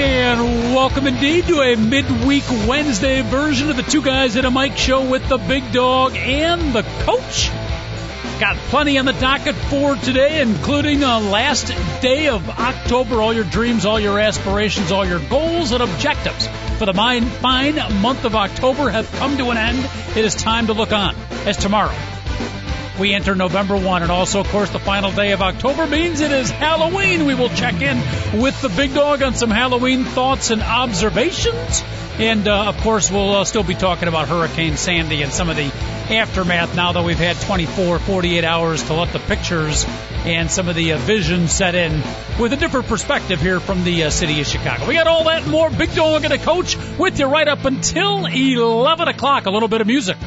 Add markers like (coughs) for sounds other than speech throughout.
And welcome indeed to a midweek Wednesday version of the Two Guys at a Mic show with the big dog and the coach. Got plenty on the docket for today, including a last day of October. All your dreams, all your aspirations, all your goals and objectives for the fine month of October have come to an end. It is time to look on as tomorrow we enter November 1. And also, of course, the final day of October means it is Halloween. We will check in with the big dog on some Halloween thoughts and observations. And, uh, of course, we'll uh, still be talking about Hurricane Sandy and some of the aftermath now that we've had 24, 48 hours to let the pictures and some of the uh, vision set in with a different perspective here from the uh, city of Chicago. We got all that and more. Big Dog and a coach with you right up until 11 o'clock. A little bit of music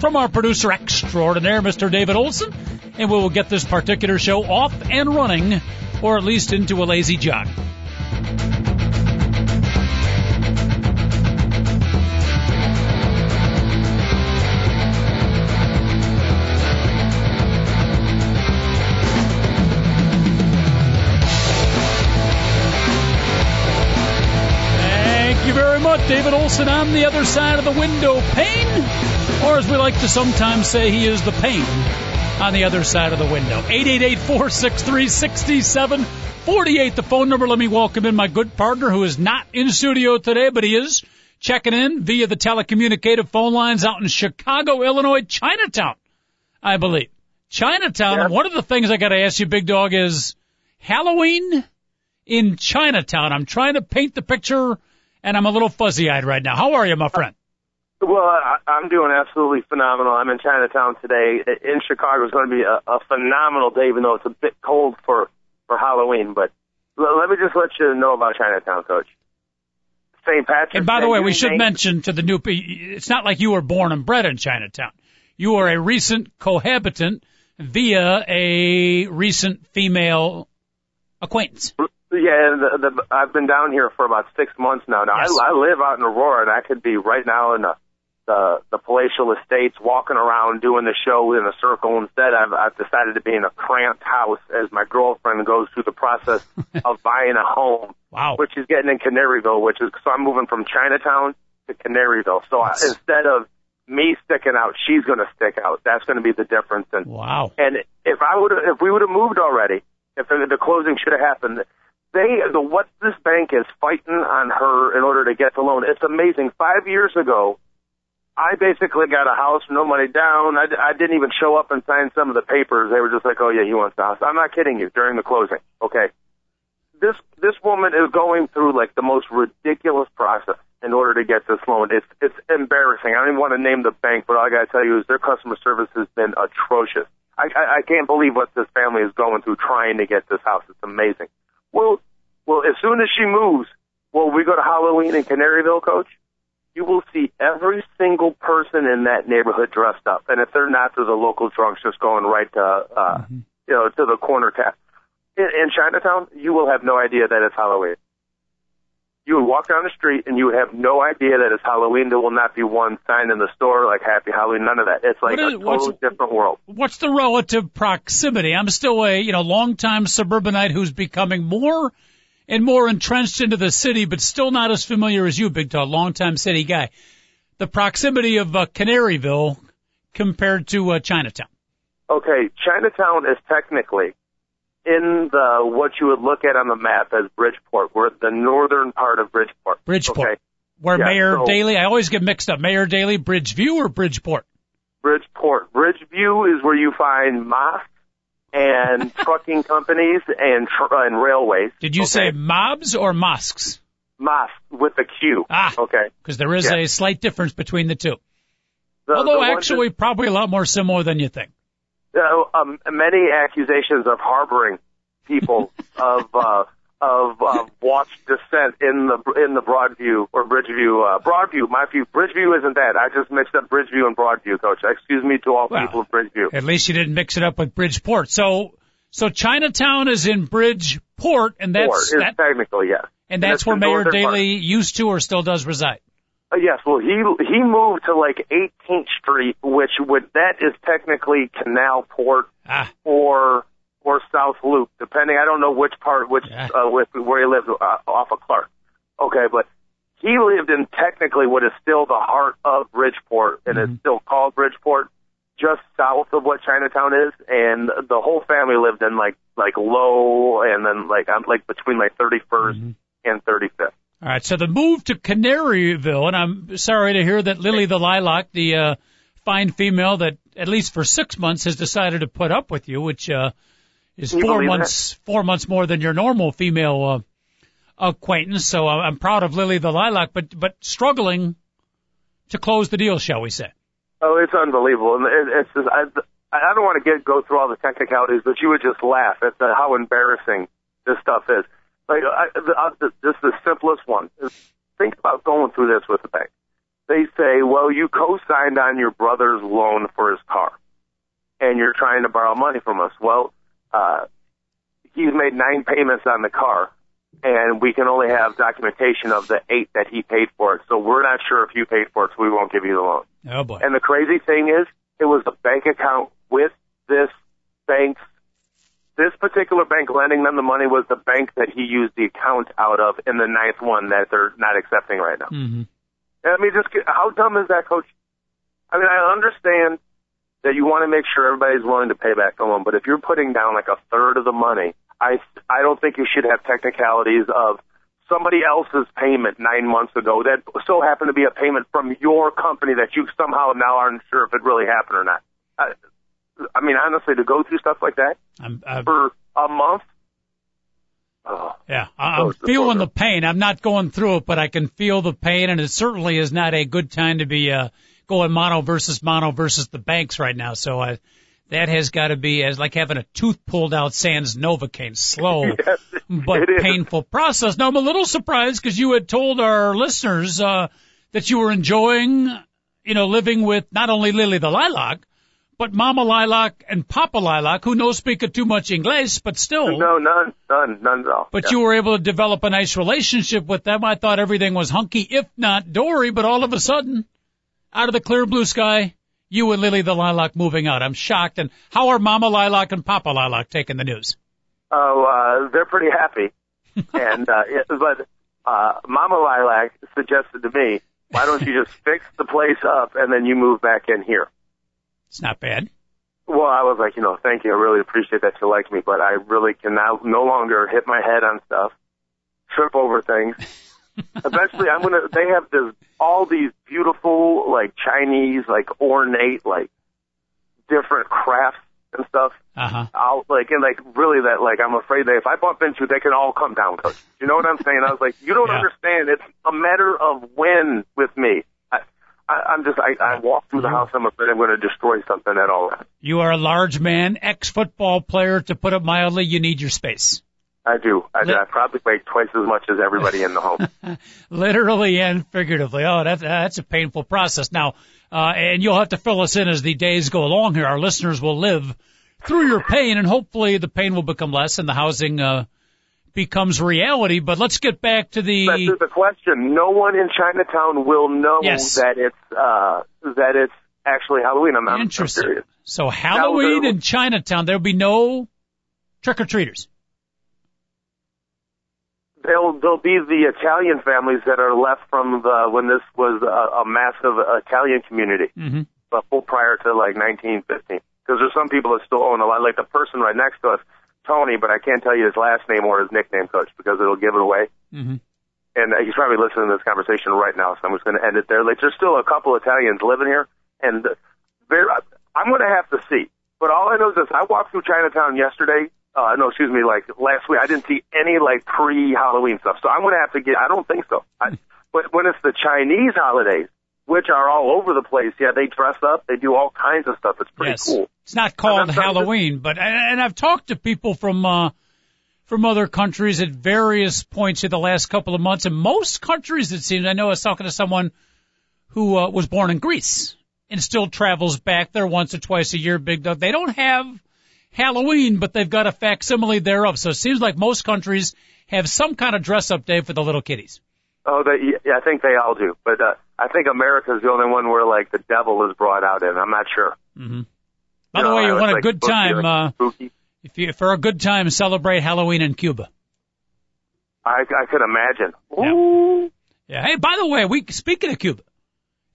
from our producer extraordinaire, Mr. David Olson, and we will get this particular show off and running, or at least into a lazy jog. David Olson on the other side of the window pane. Or as we like to sometimes say, he is the pain on the other side of the window. 888-463-6748, the phone number. Let me welcome in my good partner who is not in studio today, but he is checking in via the telecommunicative phone lines out in Chicago, Illinois, Chinatown, I believe. Chinatown. And one of the things I got to ask you, big dog, is Halloween in Chinatown. I'm trying to paint the picture and I'm a little fuzzy eyed right now. How are you, my friend? Well, I, I'm doing absolutely phenomenal. I'm in Chinatown today. In Chicago, it's going to be a, a phenomenal day, even though it's a bit cold for for Halloween. But l- let me just let you know about Chinatown, Coach. St. Patrick's. And by the way, we should mention to the new. It's not like you were born and bred in Chinatown. You are a recent cohabitant via a recent female acquaintance. Yeah, the, the, I've been down here for about six months now. Now yes. I, I live out in Aurora, and I could be right now in a the the palatial estates, walking around doing the show in a circle. Instead, I've, I've decided to be in a cramped house as my girlfriend goes through the process (laughs) of buying a home. Wow. Which is getting in Canaryville, which is so I'm moving from Chinatown to Canaryville. So I, instead of me sticking out, she's going to stick out. That's going to be the difference. And wow. And if I would, if we would have moved already, if the, the closing should have happened, they the what this bank is fighting on her in order to get the loan. It's amazing. Five years ago, I basically got a house, no money down. I, I didn't even show up and sign some of the papers. They were just like, "Oh yeah, he wants the house." I'm not kidding you. During the closing, okay, this this woman is going through like the most ridiculous process in order to get this loan. It's it's embarrassing. I don't even want to name the bank, but all I got to tell you is their customer service has been atrocious. I, I I can't believe what this family is going through trying to get this house. It's amazing. Well, well, as soon as she moves, well, we go to Halloween in Canaryville, Coach you will see every single person in that neighborhood dressed up. And if they're not, they're the local drunks just going right to, uh, mm-hmm. you know, to the corner tap. In, in Chinatown, you will have no idea that it's Halloween. You would walk down the street and you would have no idea that it's Halloween. There will not be one sign in the store like Happy Halloween. None of that. It's like is, a totally different world. What's the relative proximity? I'm still a you know longtime suburbanite who's becoming more and more entrenched into the city, but still not as familiar as you, Big Dog, longtime city guy. The proximity of uh, Canaryville compared to uh, Chinatown. Okay, Chinatown is technically in the what you would look at on the map as Bridgeport. We're the northern part of Bridgeport. Bridgeport. Okay? Where yeah, Mayor so, Daley, I always get mixed up. Mayor Daley, Bridgeview or Bridgeport? Bridgeport. Bridgeview is where you find mosques and (laughs) trucking companies and tr- and railways. Did you okay? say mobs or mosques? Mosque with a Q. Ah, okay. Because there is a slight difference between the two. The, Although the actually, that, probably a lot more similar than you think. Uh, um, many accusations of harboring people (laughs) of uh, of uh, watched descent in the in the Broadview or Bridgeview. Uh, Broadview, my view. Bridgeview isn't that. I just mixed up Bridgeview and Broadview, Coach. Excuse me to all Well, people of Bridgeview. At least you didn't mix it up with Bridgeport. So, so Chinatown is in Bridgeport, and that's that, technically yes. and that's it's where Mayor. Daley used to or still does reside. Uh, yes, well, he he moved to like 18th Street, which would that is technically Canal Port Ah, or or South Loop, depending. I don't know which part, which Yeah. uh, with where he lived uh, off of Clark. Okay, but he lived in technically what is still the heart of Bridgeport, and Mm-hmm. it's still called Bridgeport, just south of what Chinatown is, and the whole family lived in like like Low, and then like I'm like between like 31st Mm-hmm. and 35th. all right. So the move to Canaryville, and I'm sorry to hear that Lily the Lilac, the uh, fine female that at least for six months has decided to put up with you, which uh, is Can four months four months more than your normal female uh, acquaintance. So I- I'm proud of Lily the Lilac, but but struggling to close the deal, shall we say? Oh, it's unbelievable, and it, it's just I, I don't want to get go through all the technicalities, but you would just laugh at the, how embarrassing this stuff is. Like, I, the, the, this is the simplest one. Think about going through this with the bank. They say, well, you co-signed on your brother's loan for his car, and you're trying to borrow money from us. Well, uh, he's made nine payments on the car, and we can only have documentation of the eight that he paid for it. So we're not sure if you paid for it, so we won't give you the loan. Oh boy. And the crazy thing is, it was a bank account with this bank's, this particular bank lending them the money was the bank that he used the account out of in the ninth one that they're not accepting right now. Mm-hmm. I mean, just how dumb is that, coach? I mean, I understand that you want to make sure everybody's willing to pay back the loan, but if you're putting down like a third of the money, I I don't think you should have technicalities of somebody else's payment nine months ago that so happened to be a payment from your company that you somehow now aren't sure if it really happened or not. I, I mean, honestly, to go through stuff like that I'm, i for a month. Oh, Yeah, I'm feeling the pain. I'm not going through it, but I can feel the pain, and it certainly is not a good time to be uh, going mono versus mono versus the banks right now. So I, that has got to be as like having a tooth pulled out sans Novocaine. Slow (laughs) Yes, but painful process. Now I'm a little surprised because you had told our listeners uh, that you were enjoying, you know, living with not only Lily the Lilac, but Mama Lilac and Papa Lilac, who no speak too much English, but still. no, none, none, none at all. But Yeah. you were able to develop a nice relationship with them. I thought everything was hunky, if not dory, but all of a sudden, out of the clear blue sky, you and Lily the Lilac moving out. I'm shocked. And how are Mama Lilac and Papa Lilac taking the news? Oh, uh, they're pretty happy. (laughs) and uh, it, but uh, Mama Lilac suggested to me, why don't you just fix the place up and then you move back in here? It's not bad. Well, I was like, you know, thank you. I really appreciate that you like me, but I really can now no longer hit my head on stuff, trip over things. (laughs) Eventually, I'm gonna. They have this all these beautiful like Chinese like ornate like different crafts and stuff Uh huh. out like and like really that like I'm afraid that if I bump into it they can all come down, coach. You know what I'm saying? I was like, you don't Yeah. understand. It's a matter of when with me. I, I I'm just I, I walk through the house. I'm afraid I'm going to destroy something at all. You are a large man, ex-football player. To put it mildly, you need your space. I do. I, do. I probably weigh twice as much as everybody in the home. (laughs) literally and figuratively. Oh, that's that's a painful process. Now, uh, and you'll have to fill us in as the days go along here. Our listeners will live through your pain, and hopefully the pain will become less and the housing uh, becomes reality. But let's get back to That's the. the question. No one in Chinatown will know Yes. that it's uh that it's actually Halloween. I'm, I'm, I'm So Halloween in Chinatown, there'll be no trick or treaters. There'll there'll be the Italian families that are left from the when this was a, a massive Italian community. hmm but prior to like 1915. Because there's some people that still own a lot, like the person right next to us, Tony, but I can't tell you his last name or his nickname, Coach, because it'll give it away. hmm And uh, he's probably listening to this conversation right now, so I'm just going to end it there. Like, there's still a couple Italians living here, and I'm going to have to see. But all I know is this: I walked through Chinatown yesterday. Uh, no, excuse me, like last week. I didn't see any like pre-Halloween stuff, so I'm going to have to get. I don't think so. I, but when it's the Chinese holidays, which are all over the place, yeah, they dress up, they do all kinds of stuff. It's pretty Yes. cool. It's not called Halloween, but and and I've talked to people from uh from other countries at various points in the last couple of months. And most countries, it seems, I know I was talking to someone who uh, was born in Greece and still travels back there once or twice a year, Big Dog. They don't have Halloween, but they've got a facsimile thereof. So it seems like most countries have some kind of dress up day for the little kiddies. Oh, they, yeah, I think they all do. But uh, I think America's the only one where like the devil is brought out in. I'm not sure. Mm-hmm. By you the know, way, you want a like good spooky, time. Like uh, if you for a good time, celebrate Halloween in Cuba. I, I could imagine. Yeah. yeah. Hey, by the way, we speaking of Cuba,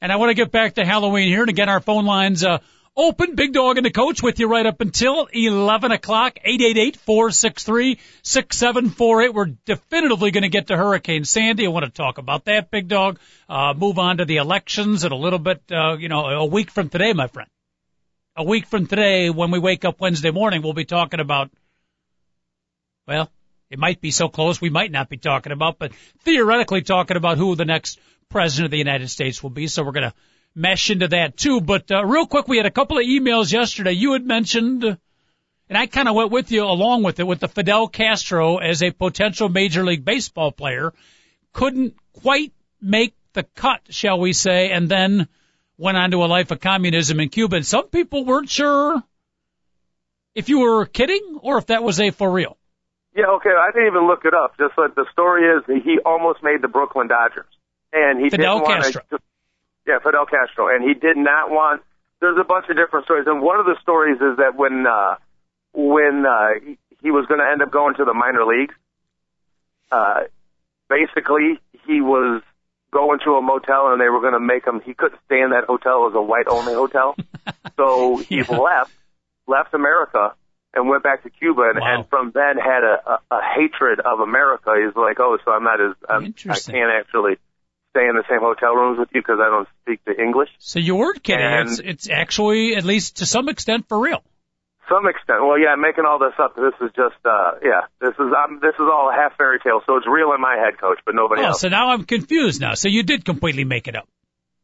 and I want to get back to Halloween here, and again, our phone lines uh, open. Big Dog and the Coach with you right up until 11 o'clock. 888-463-6748. We're definitively going to get to Hurricane Sandy. I want to talk about that, Big Dog. Uh, move on to the elections in a little bit. Uh, you know, a week from today, my friend a week from today, when we wake up Wednesday morning, we'll be talking about, well, it might be so close we might not be talking about, but theoretically talking about who the next president of the United States will be. So we're going to mesh into that too. But uh, real quick, we had a couple of emails yesterday. You had mentioned, and I kind of went with you along with it, with the Fidel Castro as a potential Major League Baseball player, couldn't quite make the cut, shall we say, and then went on to a life of communism in Cuba. And some people weren't sure if you were kidding or if that was a for real. Yeah, okay. I didn't even look it up. Just like the story is, that he almost made the Brooklyn Dodgers, and he Fidel didn't want to. Yeah, Fidel Castro, and he did not want. There's a bunch of different stories, and one of the stories is that when uh, when uh, he was going to end up going to the minor leagues, uh, basically he was go into a motel and they were going to make him. He couldn't stay in that hotel as a white only hotel, (laughs) so he yeah. left left America and went back to Cuba, and, wow. and from then had a, a, a hatred of America. He's like, oh, so I'm not as I'm, I can't actually stay in the same hotel rooms with you because I don't speak the English. So you weren't kidding. And it's, it's actually, at least to some extent, for real some extent. Well, yeah, making all this up. This is just, uh, yeah, this is, um, this is all a half fairy tale. So it's real in my head, coach, but nobody oh, else. So now I'm confused now. So you did completely make it up.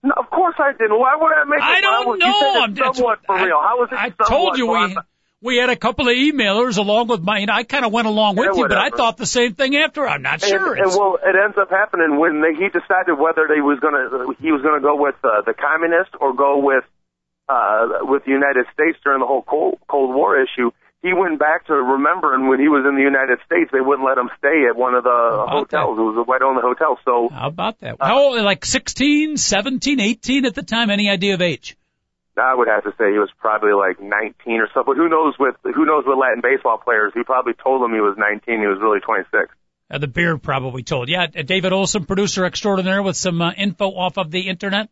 No, of course I didn't. Why would I make it? Up? I don't know. I'm somewhat for real. How was it? I told you we. We had a couple of emailers along with my, you know, I kind of went along with yeah, you, but I thought the same thing after. I'm not sure. And, and well, it ends up happening when they, he decided whether he was going to, he was going to go with uh, the communist or go with, uh, with the United States during the whole Cold, Cold War issue he went back to remembering when he was in the United States, they wouldn't let him stay at one of the hotels. That? It was a white-only hotel. So how about that? Uh, How old? Like 16, 17, 18 at the time? Any idea of age? I would have to say he was probably like 19 or so. But who knows with who knows with Latin baseball players? He probably told them he was 19. He was really 26. Uh, the beard probably told. Yeah, David Olson, producer extraordinaire, with some uh, info off of the internet.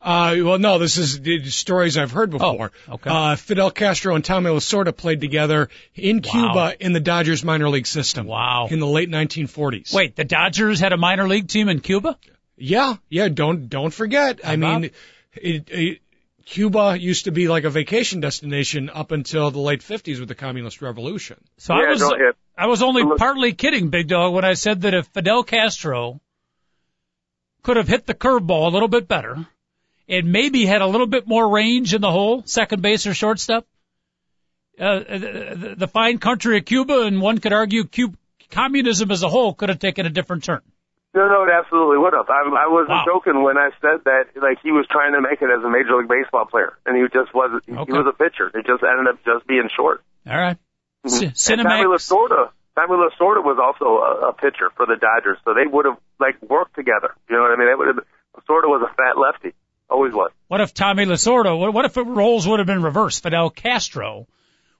Uh, well, no, this is the stories I've heard before. Oh, okay. Uh, Fidel Castro and Tommy Lasorda played together in wow. Cuba in the Dodgers minor league system. Wow. In the late 1940s. Wait, the Dodgers had a minor league team in Cuba? Yeah, yeah. Don't don't forget. How I mean, it, it, Cuba used to be like a vacation destination up until the late 50s with the communist revolution. So yeah, I was I was only partly kidding, Big Dog, when I said that if Fidel Castro could have hit the curveball a little bit better and maybe had a little bit more range in the hole, second base or shortstop. Uh, the, the fine country of Cuba, and one could argue Cuba, communism as a whole could have taken a different turn. No, no, it absolutely would have. I, I wasn't wow. joking when I said that. Like he was trying to make it as a major league baseball player, and he just wasn't. Okay. He was a pitcher. It just ended up just being short. All right. Mm-hmm. C- Tommy Lasorda. Tommy Lasorda was also a, a pitcher for the Dodgers, so they would have like worked together. You know what I mean? They would have. Lasorda was a fat lefty. Always was. What if Tommy Lasorda, what, what if roles would have been reversed? Fidel Castro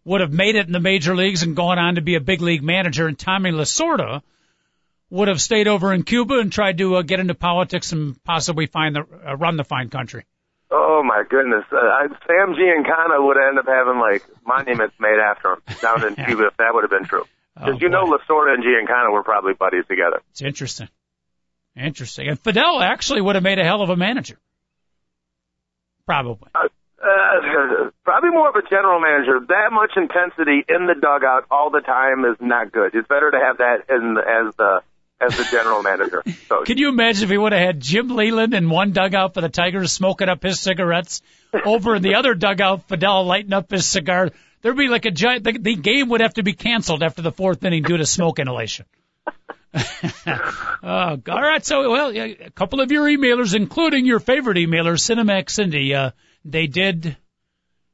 would have made it in the major leagues and gone on to be a big league manager, and Tommy Lasorda would have stayed over in Cuba and tried to uh, get into politics and possibly find the uh, run the fine country. Oh my goodness, uh, Sam Giancana would end up having like monuments made after him down in (laughs) Cuba if that would have been true. Because oh, you know Lasorda and Giancana were probably buddies together. It's interesting. Interesting. And Fidel actually would have made a hell of a manager. Probably. Uh, uh, probably more of a general manager. That much intensity in the dugout all the time is not good. It's better to have that in, as the as the general manager. So, Can you imagine if he would have had Jim Leyland in one dugout for the Tigers smoking up his cigarettes, over in the other dugout, Fidel lighting up his cigar? there'd be like a giant. The, the game would have to be canceled after the fourth inning due to smoke inhalation. (laughs) uh, all right, so well, a couple of your emailers, including your favorite emailer, Cinemax Cindy, uh, they did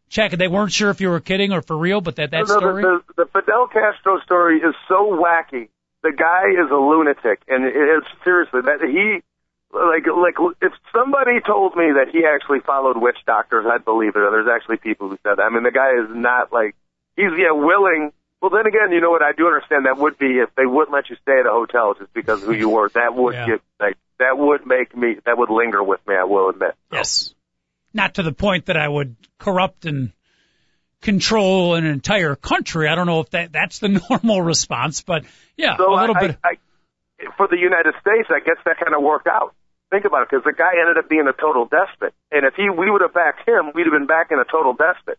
check. And they weren't sure if you were kidding or for real, but that that no, story. The, the, the Fidel Castro story is so wacky. The guy is a lunatic, and it is seriously that he like like if somebody told me that he actually followed witch doctors, I'd believe it. There's actually people who said that. I mean, the guy is not like he's yeah willing. Well, then again, you know what? I do understand that would be if they wouldn't let you stay at a hotel just because of who you were. That would Yeah. get like that would make me that would linger with me. I will admit. Yes. Not to the point that I would corrupt and control an entire country. I don't know if that that's the (laughs) normal response, but yeah, So a little I, bit. I, I, for the United States, I guess that kind of worked out. Think about it, because the guy ended up being a total despot, and if he we would have backed him, we'd have been back in a total despot.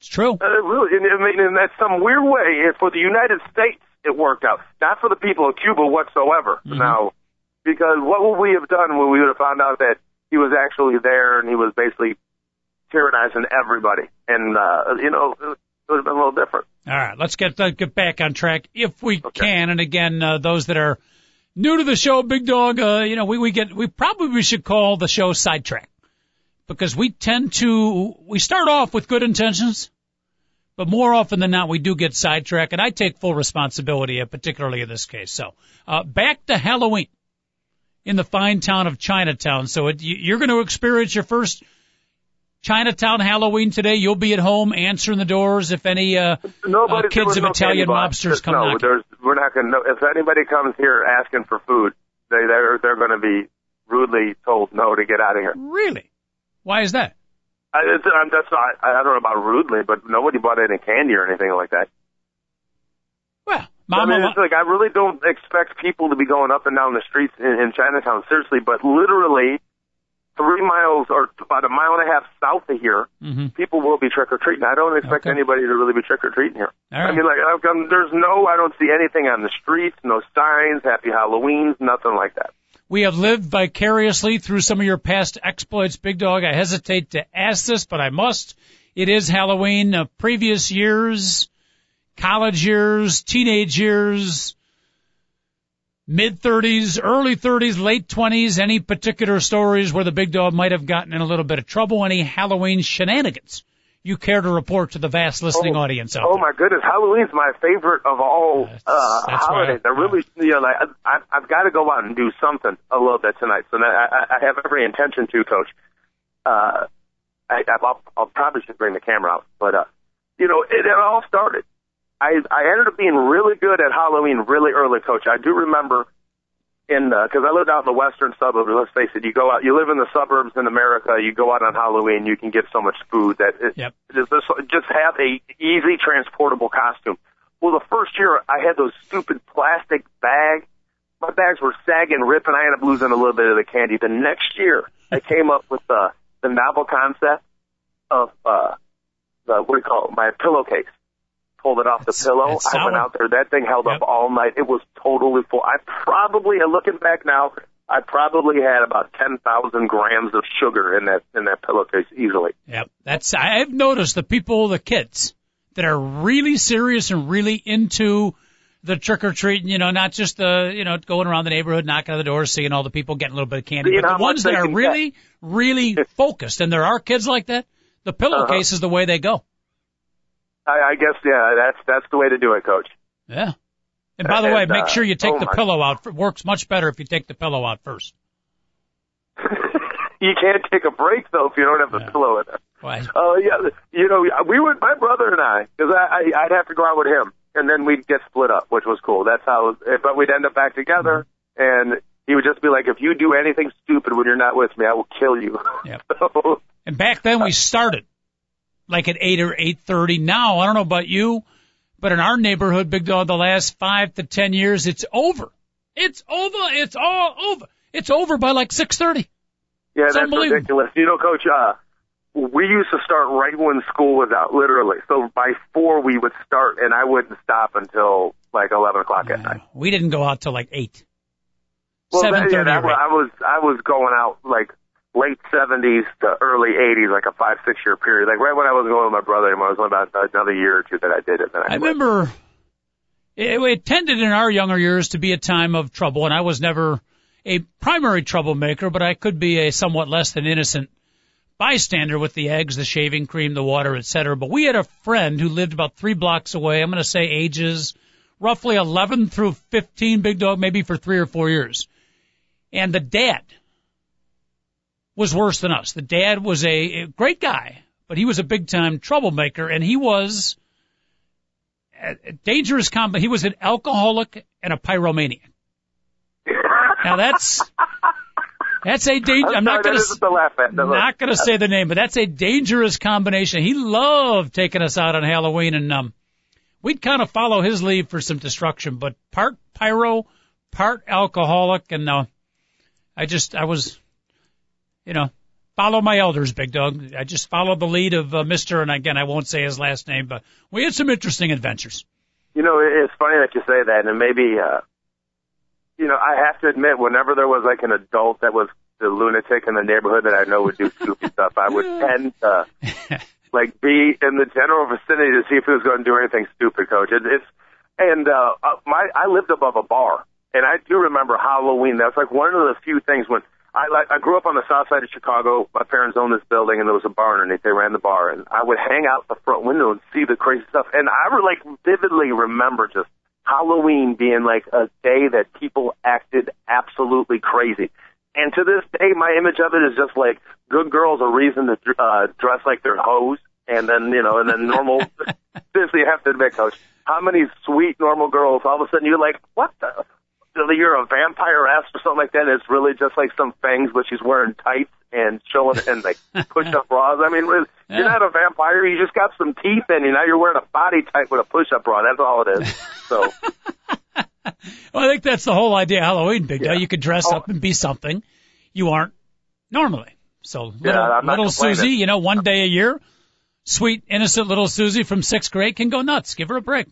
it's true. Uh, really, I mean, in that some weird way, for the United States, it worked out. Not for the people of Cuba whatsoever. Mhm. Now, because what would we have done when we would have found out that he was actually there and he was basically tyrannizing everybody? And uh, you know, it would have been a little different. All right, let's get uh, get back on track if we Okay. can. And again, uh, those that are new to the show, Big Dog, uh, you know, we we get we probably should call the show sidetrack because we tend to we start off with good intentions, but more often than not we do get sidetracked, and I take full responsibility, uh, particularly in this case. So uh, back to Halloween in the fine town of Chinatown. So it, you're going to experience your first. Chinatown Halloween today. You'll be at home answering the doors if any uh, uh, kids of Italian mobsters come no, knocking. we're not going to. If anybody comes here asking for food, they they're they're going to be rudely told no to get out of here. Really? Why is that? I, it's, I'm, that's not, I don't know about rudely, but nobody bought any candy or anything like that. Well, I mean, it's like I really don't expect people to be going up and down the streets in, in Chinatown, seriously. But literally, three miles or about a mile and a half south of here, Mhm. people will be trick or treating. I don't expect Okay. anybody to really be trick or treating here. All I mean, like I've gone, there's no, I don't see anything on the streets, no signs, Happy Halloweens, nothing like that. we have lived vicariously through some of your past exploits, Big Dog. I hesitate to ask this, but I must. It is Halloween. Uh, previous years, college years, teenage years, mid 30s, early 30s, late 20s, any particular stories where the Big Dog might have gotten in a little bit of trouble, any Halloween shenanigans you care to report to the vast listening Oh, audience out Oh there? my goodness, Halloween's my favorite of all That's- uh, that's holidays. right. I really, you know, like, I, I've got to go out and do something a little bit tonight. So I, I have every intention to, Coach. Uh, I, I'll, I'll probably should bring the camera out, but uh, you know, it, it all started. I I ended up being really good at Halloween really early, Coach. I do remember in because I lived out in the western suburbs. Let's face it, you go out, you live in the suburbs in America. You go out on Halloween, you can get so much food that it, Yep. just just just have a easy transportable costume. Well, the first year I had those stupid plastic bags. My bags were sagging, ripping. I ended up losing a little bit of the candy. The next year, I (laughs) came up with the the novel concept of uh, the what do you call it? My pillowcase. Pulled it off the pillow. I went out there. That thing held Yep. up all night. It was totally full. I probably, looking back now, I probably had about ten thousand grams of sugar in that in that pillowcase easily. Yep. That's I've noticed the people, the kids that are really serious and really into the trick or treating, you know, not just the, you know, going around the neighborhood, knocking on the doors, seeing all the people getting a little bit of candy, Seeing but the ones that are really, really (laughs) focused, and there are kids like that, the uh-huh. pillowcase is the way they go. I, I guess yeah, that's that's the way to do it, Coach. Yeah. And by the way, make uh, sure you take oh the pillow out. It works much better if you take the pillow out first. (laughs) you can't take a break though if you don't have the Yeah. pillow in there. Why? Oh yeah, you know we would my brother and I because I, I I'd have to go out with him and then we'd get split up, which was cool. That's how. But we'd end up back together, and he would just be like, "If you do anything stupid when you're not with me, I will kill you." Yep. (laughs) So, And back then we started like at eight or eight thirty. Now I don't know about you, but in our neighborhood, Big Dog, the last five to ten years, it's over. It's over. It's all over. It's over by like six thirty. yeah, It's that's ridiculous. You know, Coach. Uh, we used to start right when school was out, literally. So by four we would start, and I wouldn't stop until like eleven o'clock at night. We didn't go out till like eight. Well, that, yeah, that, I was I was going out like late 70s to early 80s, like a five, six year period. Like right when I was going with my brother, and when I was only about another year or two that I did it. Then I, I remember it, it tended in our younger years to be a time of trouble, and I was never a primary troublemaker, but I could be a somewhat less than innocent bystander with the eggs, the shaving cream, the water, etc. But we had a friend who lived about three blocks away. I'm going to say ages roughly 11 through 15, big dog, maybe for three or four years. And the dad was worse than us. The dad was a, a great guy, but he was a big time troublemaker and he was a, a dangerous combo. He was an alcoholic and a pyromaniac. Now that's that's a danger. I'm, I'm not going to laugh at. No, not going to say the name, but that's a dangerous combination. He loved taking us out on Halloween, and um, we'd kind of follow his lead for some destruction. But part pyro, part alcoholic, and uh, I just I was, you know, follow my elders, big dog. I just followed the lead of uh, Mister, and again, I won't say his last name, but we had some interesting adventures. You know, it's funny that you say that, and maybe uh, you know, I have to admit, whenever there was like an adult that was the lunatic in the neighborhood that I know would do stupid stuff, I would tend to (laughs) like be in the general vicinity to see if he was going to do anything stupid, Coach. It, it's and uh, uh, my I lived above a bar, and I do remember Halloween. That's like one of the few things when I like I grew up on the south side of Chicago. My parents owned this building, and there was a bar underneath. They ran the bar, and I would hang out the front window and see the crazy stuff. And I like vividly remember just Halloween being like a day that people acted absolutely crazy. And to this day, my image of it is just like good girls a reason to uh, dress like they're hoes, and then you know, and then normal. (laughs) (laughs) seriously, you have to admit, Coach, how many sweet normal girls all of a sudden you're like, what the? You're a vampire ass or something like that. It's really just like some fangs, but she's wearing tights and showing and like push up bras. I mean, (laughs) you're not a vampire. You just got some teeth in you. Now you're wearing a body type with a push up bra. That's all it is. So. (laughs) Well, I think that's the whole idea of Halloween, Big Yeah. Dog. You could dress Oh. up and be something you aren't normally. So little, I'm little. Susie, you know, one day a year, sweet, innocent little Susie from sixth grade can go nuts. Give her a break.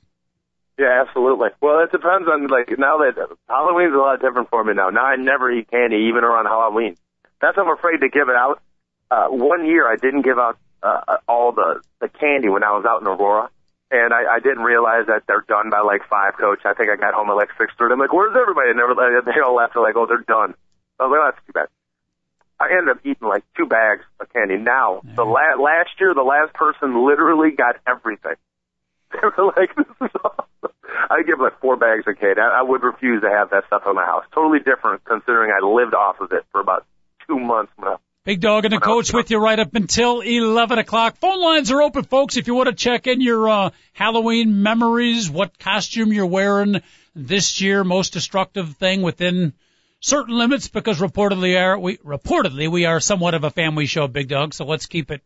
Yeah, absolutely. Well, it depends on like now that Halloween's a lot different for me now. Now I never eat candy even around Halloween. That's I'm afraid to give it out. Uh, one year I didn't give out uh, all the the candy when I was out in Aurora, and I, I didn't realize that they're done by like five. Coach, I think I got home at like six thirty. I'm like, "Where's everybody?" And never (laughs) they all left. They're like, "Oh, they're done." I was like, oh, "That's too bad." I ended up eating like two bags of candy. Now, the la- last year, the last person literally got everything. (laughs) They were like, "This is awesome." I give like four bags of candy. I, I would refuse to have that stuff in my house. Totally different, considering I lived off of it for about two months. When I, Big Dog and the coach with you right up until 11 o'clock. Phone lines are open, folks. If you want to check in your uh, Halloween memories, what costume you're wearing this year, most destructive thing within certain limits, because reportedly are we reportedly we are somewhat of a family show, Big Dog. So let's keep it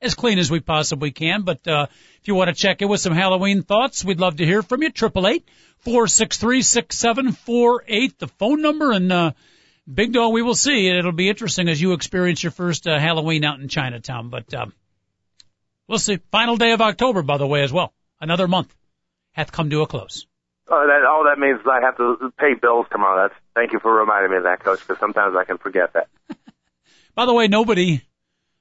as clean as we possibly can. But uh, if you want to check in with some Halloween thoughts, we'd love to hear from you. Triple eight four six three six seven four eight, the phone number, and uh, Big Dog, we will see. It'll be interesting as you experience your first uh, Halloween out in Chinatown. But um, we'll see. Final day of October, by the way, as well. Another month hath come to a close. oh, that all that means is I have to pay bills tomorrow. That's thank you for reminding me of that, Coach, because sometimes I can forget that. (laughs) By the way, nobody.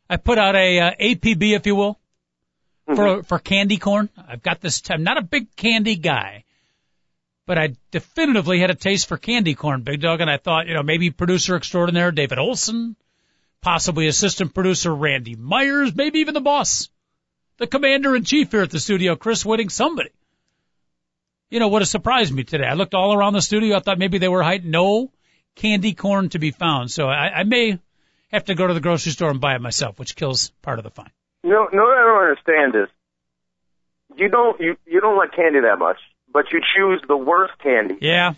I put out a uh, APB, if you will, for for candy corn. I've got this. I'm not a big candy guy, but I definitively had a taste for candy corn, Big Dog, and I thought, you know, maybe producer extraordinaire David Olson, possibly assistant producer Randy Myers, maybe even the boss, the commander in chief here at the studio, Chris Whitting, somebody. You know, would have surprised me today. I looked all around the studio. I thought maybe they were hiding. No candy corn to be found. So I, I may have to go to the grocery store and buy it myself, which kills part of the fun. No, no, what I don't understand is you don't you you don't like candy that much, but you choose the worst candy Yeah,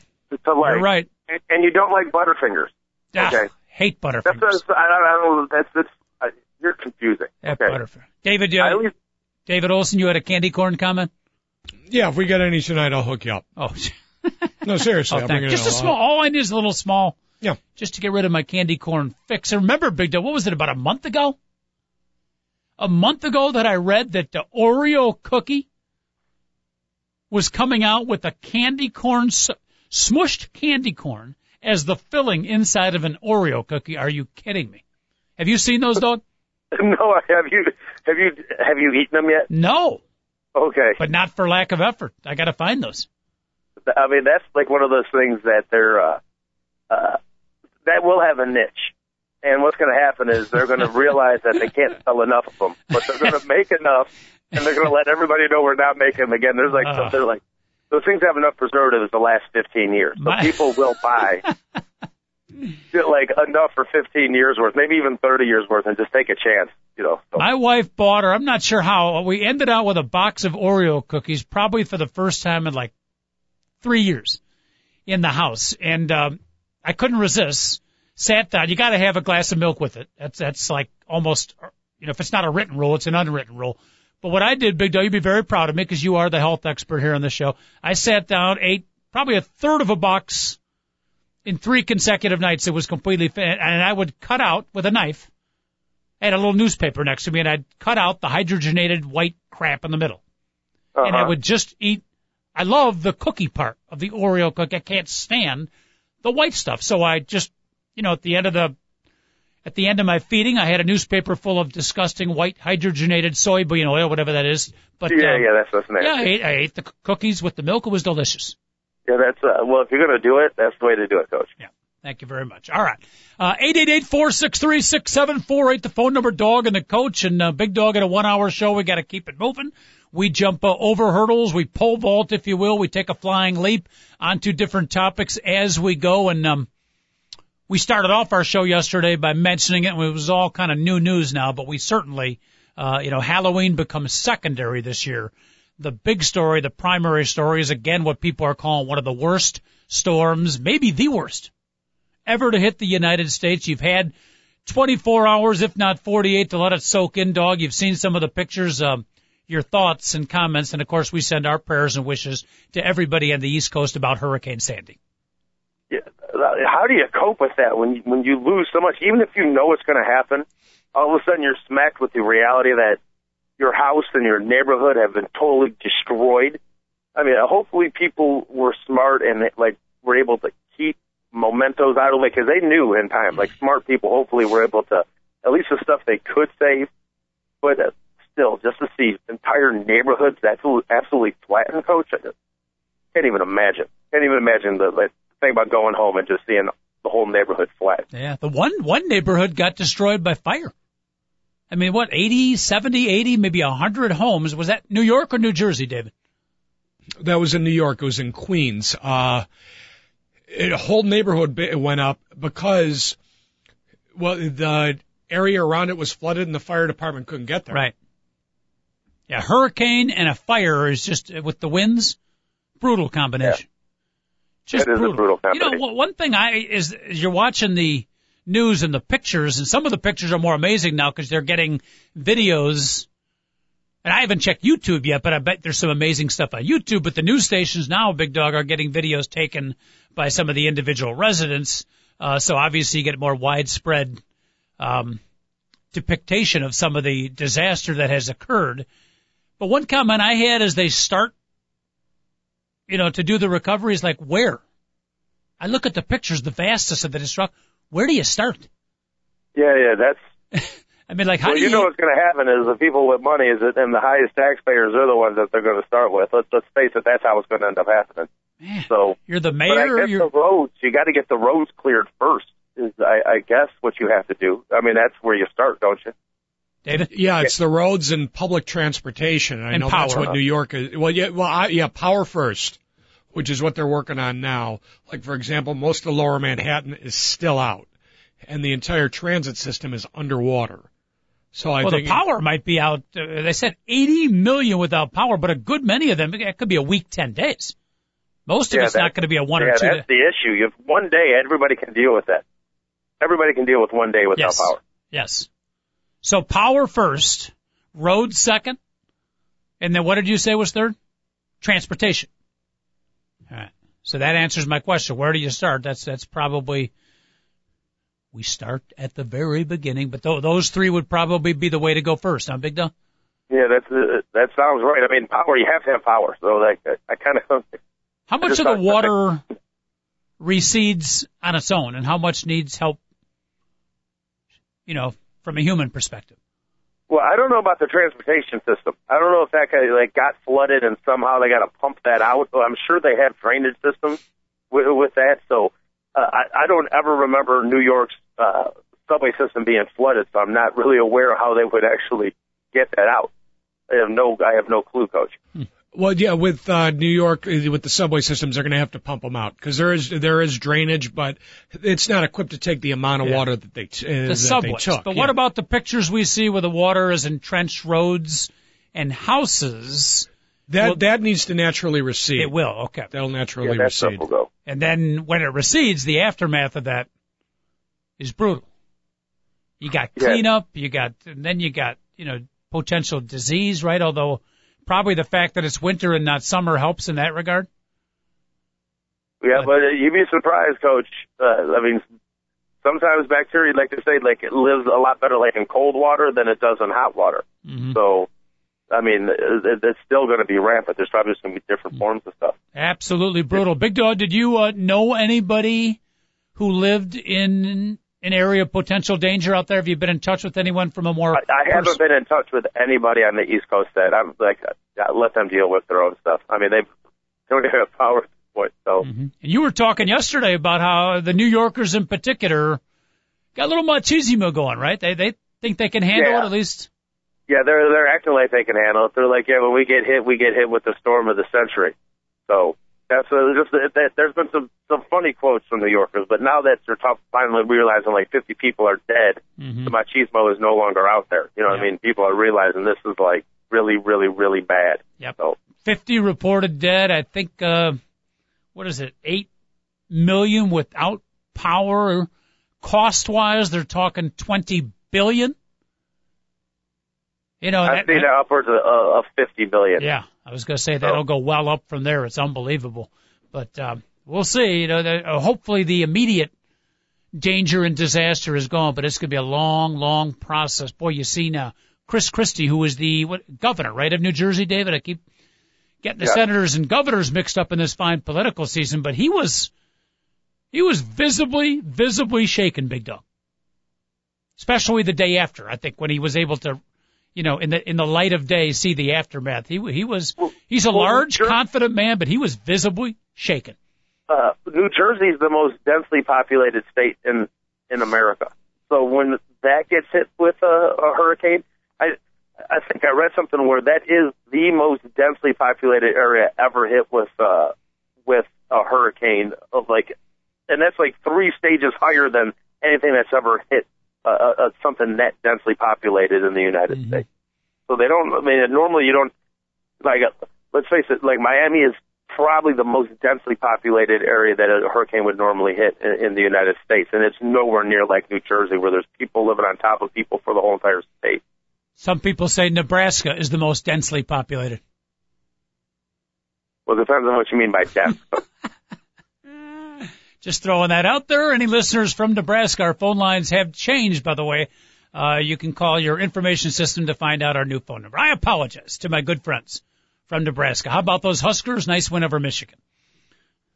to like, you're right. and, and you don't like Butterfingers. Ah, Okay. hate That's Butterfingers. that's I don't, I don't that's that's uh, you're confusing. Yeah, okay. Butterfinger. David, I uh, least David Olson, you had a candy corn comment? Yeah, if we get any tonight, I'll hook you up. Oh, (laughs) No, seriously, oh I'll thank bring it Just a small, all I need is a little small. Yeah. Just to get rid of my candy corn fix. And remember, Big Dog, what was it, about a month ago? A month ago that I read that the Oreo cookie was coming out with a candy corn, smushed candy corn as the filling inside of an Oreo cookie. Are you kidding me? Have you seen those, dog? (laughs) No, have you have you have you eaten them yet? No, Okay, but not for lack of effort. I got to find those. I mean that's like one of those things that they're uh, uh, that will have a niche. And what's going to happen is they're going (laughs) to realize that they can't sell enough of them, but they're going (laughs) to make enough, and they're going to let everybody know we're not making them again. There's like Uh. they're like those things have enough preservatives the last 15 years, so My- people will buy (laughs) like enough for 15 years worth, maybe even 30 years worth, and just take a chance, you know. So, My wife bought her. I'm not sure how. We ended out with a box of Oreo cookies, probably for the first time in like three years in the house, and um, I couldn't resist. Sat down. You got to have a glass of milk with it. That's that's like almost, you know, if it's not a written rule, it's an unwritten rule. But what I did, Big Dog, you'd be very proud of me because you are the health expert here on the show. I sat down, ate probably a third of a box in three consecutive nights. It was completely, and I would cut out with a knife. I had a little newspaper next to me, and I'd cut out the hydrogenated white crap in the middle, and I uh-huh. would just eat. I love the cookie part of the Oreo cookie. I can't stand the white stuff, so I just, you know, at the end of the at the end of my feeding, I had a newspaper full of disgusting white hydrogenated soybean oil, whatever that is. But yeah, uh, yeah, that's that's nasty. yeah, I ate, I ate the cookies with the milk. It was delicious. Yeah, that's uh, well. If you're going to do it, that's the way to do it, Coach. Yeah. Thank you very much. All right. Uh, 888-463-6748, the phone number, dog and the coach and uh, big dog at a one hour show. We got to keep it moving. We jump uh, over hurdles. We pole vault, if you will. We take a flying leap onto different topics as we go. And, um, we started off our show yesterday by mentioning it. and It was all kind of new news now, but we certainly, uh, you know, Halloween becomes secondary this year. The big story, the primary story is again what people are calling one of the worst storms, maybe the worst ever to hit the United States. You've had 24 hours, if not 48, to let it soak in, dog. You've seen some of the pictures. Um, your thoughts and comments, and of course, we send our prayers and wishes to everybody on the East Coast about Hurricane Sandy. Yeah, how do you cope with that when when you lose so much? Even if you know it's going to happen, all of a sudden you're smacked with the reality that your house and your neighborhood have been totally destroyed. I mean, hopefully people were smart and like were able to keep mementos out of it because they knew in time. Like smart people, hopefully were able to at least the stuff they could save. But still, just to see entire neighborhoods absolutely absolutely flattened, coach, I just can't even imagine. Can't even imagine the like, thing about going home and just seeing the whole neighborhood flat. Yeah, the one one neighborhood got destroyed by fire. I mean, what, 80, 70, 80, maybe 100 homes. Was that New York or New Jersey, David? That was in New York. It was in Queens. Uh, it, a whole neighborhood went up because, well, the area around it was flooded and the fire department couldn't get there. Right. Yeah, hurricane and a fire is just with the winds, brutal combination. Just It is a brutal. brutal You know, one- one thing I is, is you're watching the news and the pictures, and some of the pictures are more amazing now because they're getting videos. And I haven't checked YouTube yet, but I bet there's some amazing stuff on YouTube. But the news stations now, Big Dog, are getting videos taken by some of the individual residents. Uh, so obviously you get more widespread um, depiction of some of the disaster that has occurred. But one comment I had as they start, you know, to do the recovery is like, where? I look at the pictures, the vastness of the destruction. Where do you start? Yeah, yeah, that's (laughs) I mean, like, how well. do You you? know what's going to happen is the people with money is that, and the highest taxpayers are the ones that they're going to start with. Let's let's face it, that's how it's going to end up happening. Man, So, you're the but mayor. I or guess you're the roads, you got to get the roads cleared first. Is I, I guess what you have to do. I mean, that's where you start, don't you? David. Yeah, it's the roads and public transportation. I And know that's power. what New York is. Well, yeah, well, I, yeah, power first, which is what they're working on now. Like for example, most of Lower Manhattan is still out, and the entire transit system is underwater. So I think Well, think the power might be out. Uh, they said 80 million without power, but a good many of them, it could be a week, 10 days. Most of Yeah, it's not going to be a one yeah, or two. that's the issue. You have one day, everybody can deal with that. Everybody can deal with one day without yes. power. Yes. So power first, road second, and then what did you say was third? Transportation. All right. So that answers my question. Where do you start? That's that's probably we start at the very beginning, but th- those three would probably be the way to go first, huh, Big Dog? Yeah, that's uh, that sounds right. I mean, power. You have to have power. So like, I, I kind of How much of the water recedes on its own, and how much needs help? You know, from a human perspective. Well, I don't know about the transportation system. I don't know if that guy like got flooded and somehow they got to pump that out. I'm sure they have drainage systems with, with that. So uh, I, I don't ever remember New York's uh, subway system being flooded. So I'm not really aware of how they would actually get that out. I have no, I have no clue, Coach. Hmm. Well, yeah, with uh, New York, uh, with the subway systems, they're going to have to pump them out because there is there is drainage, but it's not equipped to take the amount of yeah. water that they t- uh, the that subways. They took. But yeah. what about the pictures we see where the water is entrenched roads and houses? That well, that needs to naturally recede. It will. Okay. That'll naturally yeah, that recede. Will go. And then when it recedes, the aftermath of that is brutal. You got cleanup. You got and then you got you know potential disease, right? Although probably the fact that it's winter and not summer helps in that regard. Yeah, but, but you'd be surprised, Coach. Uh, I mean, sometimes bacteria, like they say, like it lives a lot better like in cold water than it does in hot water. Mm-hmm. So, I mean, it, it's still going to be rampant. There's probably just going to be different mm-hmm. forms of stuff. Absolutely brutal. Big Dog, did you uh, know anybody who lived in an area of potential danger out there? Have you been in touch with anyone from a more? I, I haven't been in touch with anybody on the East Coast that I'm like, uh, let them deal with their own stuff. I mean, they don't have power point. So. Mm-hmm. And you were talking yesterday about how the New Yorkers in particular got a little machismo going, right? They they think they can handle yeah. it at least. Yeah, they're they're acting like they can handle it. They're like, yeah, when we get hit, we get hit with the storm of the century. So that's uh, just that, there's been some some funny quotes from New Yorkers, but now that they're tough, finally realizing like 50 people are dead, mm-hmm. the machismo is no longer out there. You know what I mean? People are realizing this is like really, really, really bad. Yep. So 50 reported dead. I think uh, what is it? Eight million without power. Cost wise, they're talking 20 billion. You know, I've seen upwards of, uh, of 50 billion. Yeah, I was going to say that'll go well up from there. It's unbelievable, but um, we'll see. You know, that, uh, hopefully the immediate danger and disaster is gone, but it's going to be a long, long process. Boy, you see now, Chris Christie, who is the what, governor, right, of New Jersey, David. I keep getting the yeah. senators and governors mixed up in this fine political season, but he was he was visibly, visibly shaken, Big Dog. Especially the day after, I think, when he was able to you know, in the in the light of day, see the aftermath. He he was he's a well, large, Jer- confident man, but he was visibly shaken. Uh, New Jersey is the most densely populated state in in America. So when that gets hit with a, a hurricane, I I think I read something where that is the most densely populated area ever hit with uh with a hurricane of like, and that's like three stages higher than anything that's ever hit uh, uh, something that densely populated in the United Mhm. States. So they don't. I mean, normally you don't like. Uh, let's face it. Like Miami is probably the most densely populated area that a hurricane would normally hit in, in the United States, and it's nowhere near like New Jersey, where there's people living on top of people for the whole entire state. Some people say Nebraska is the most densely populated. Well, it depends on what you mean by dense. (laughs) Just throwing that out there. Any listeners from Nebraska? Our phone lines have changed, by the way. Uh, you can call your information system to find out our new phone number. I apologize to my good friends from Nebraska. How about those Huskers? Nice win over Michigan.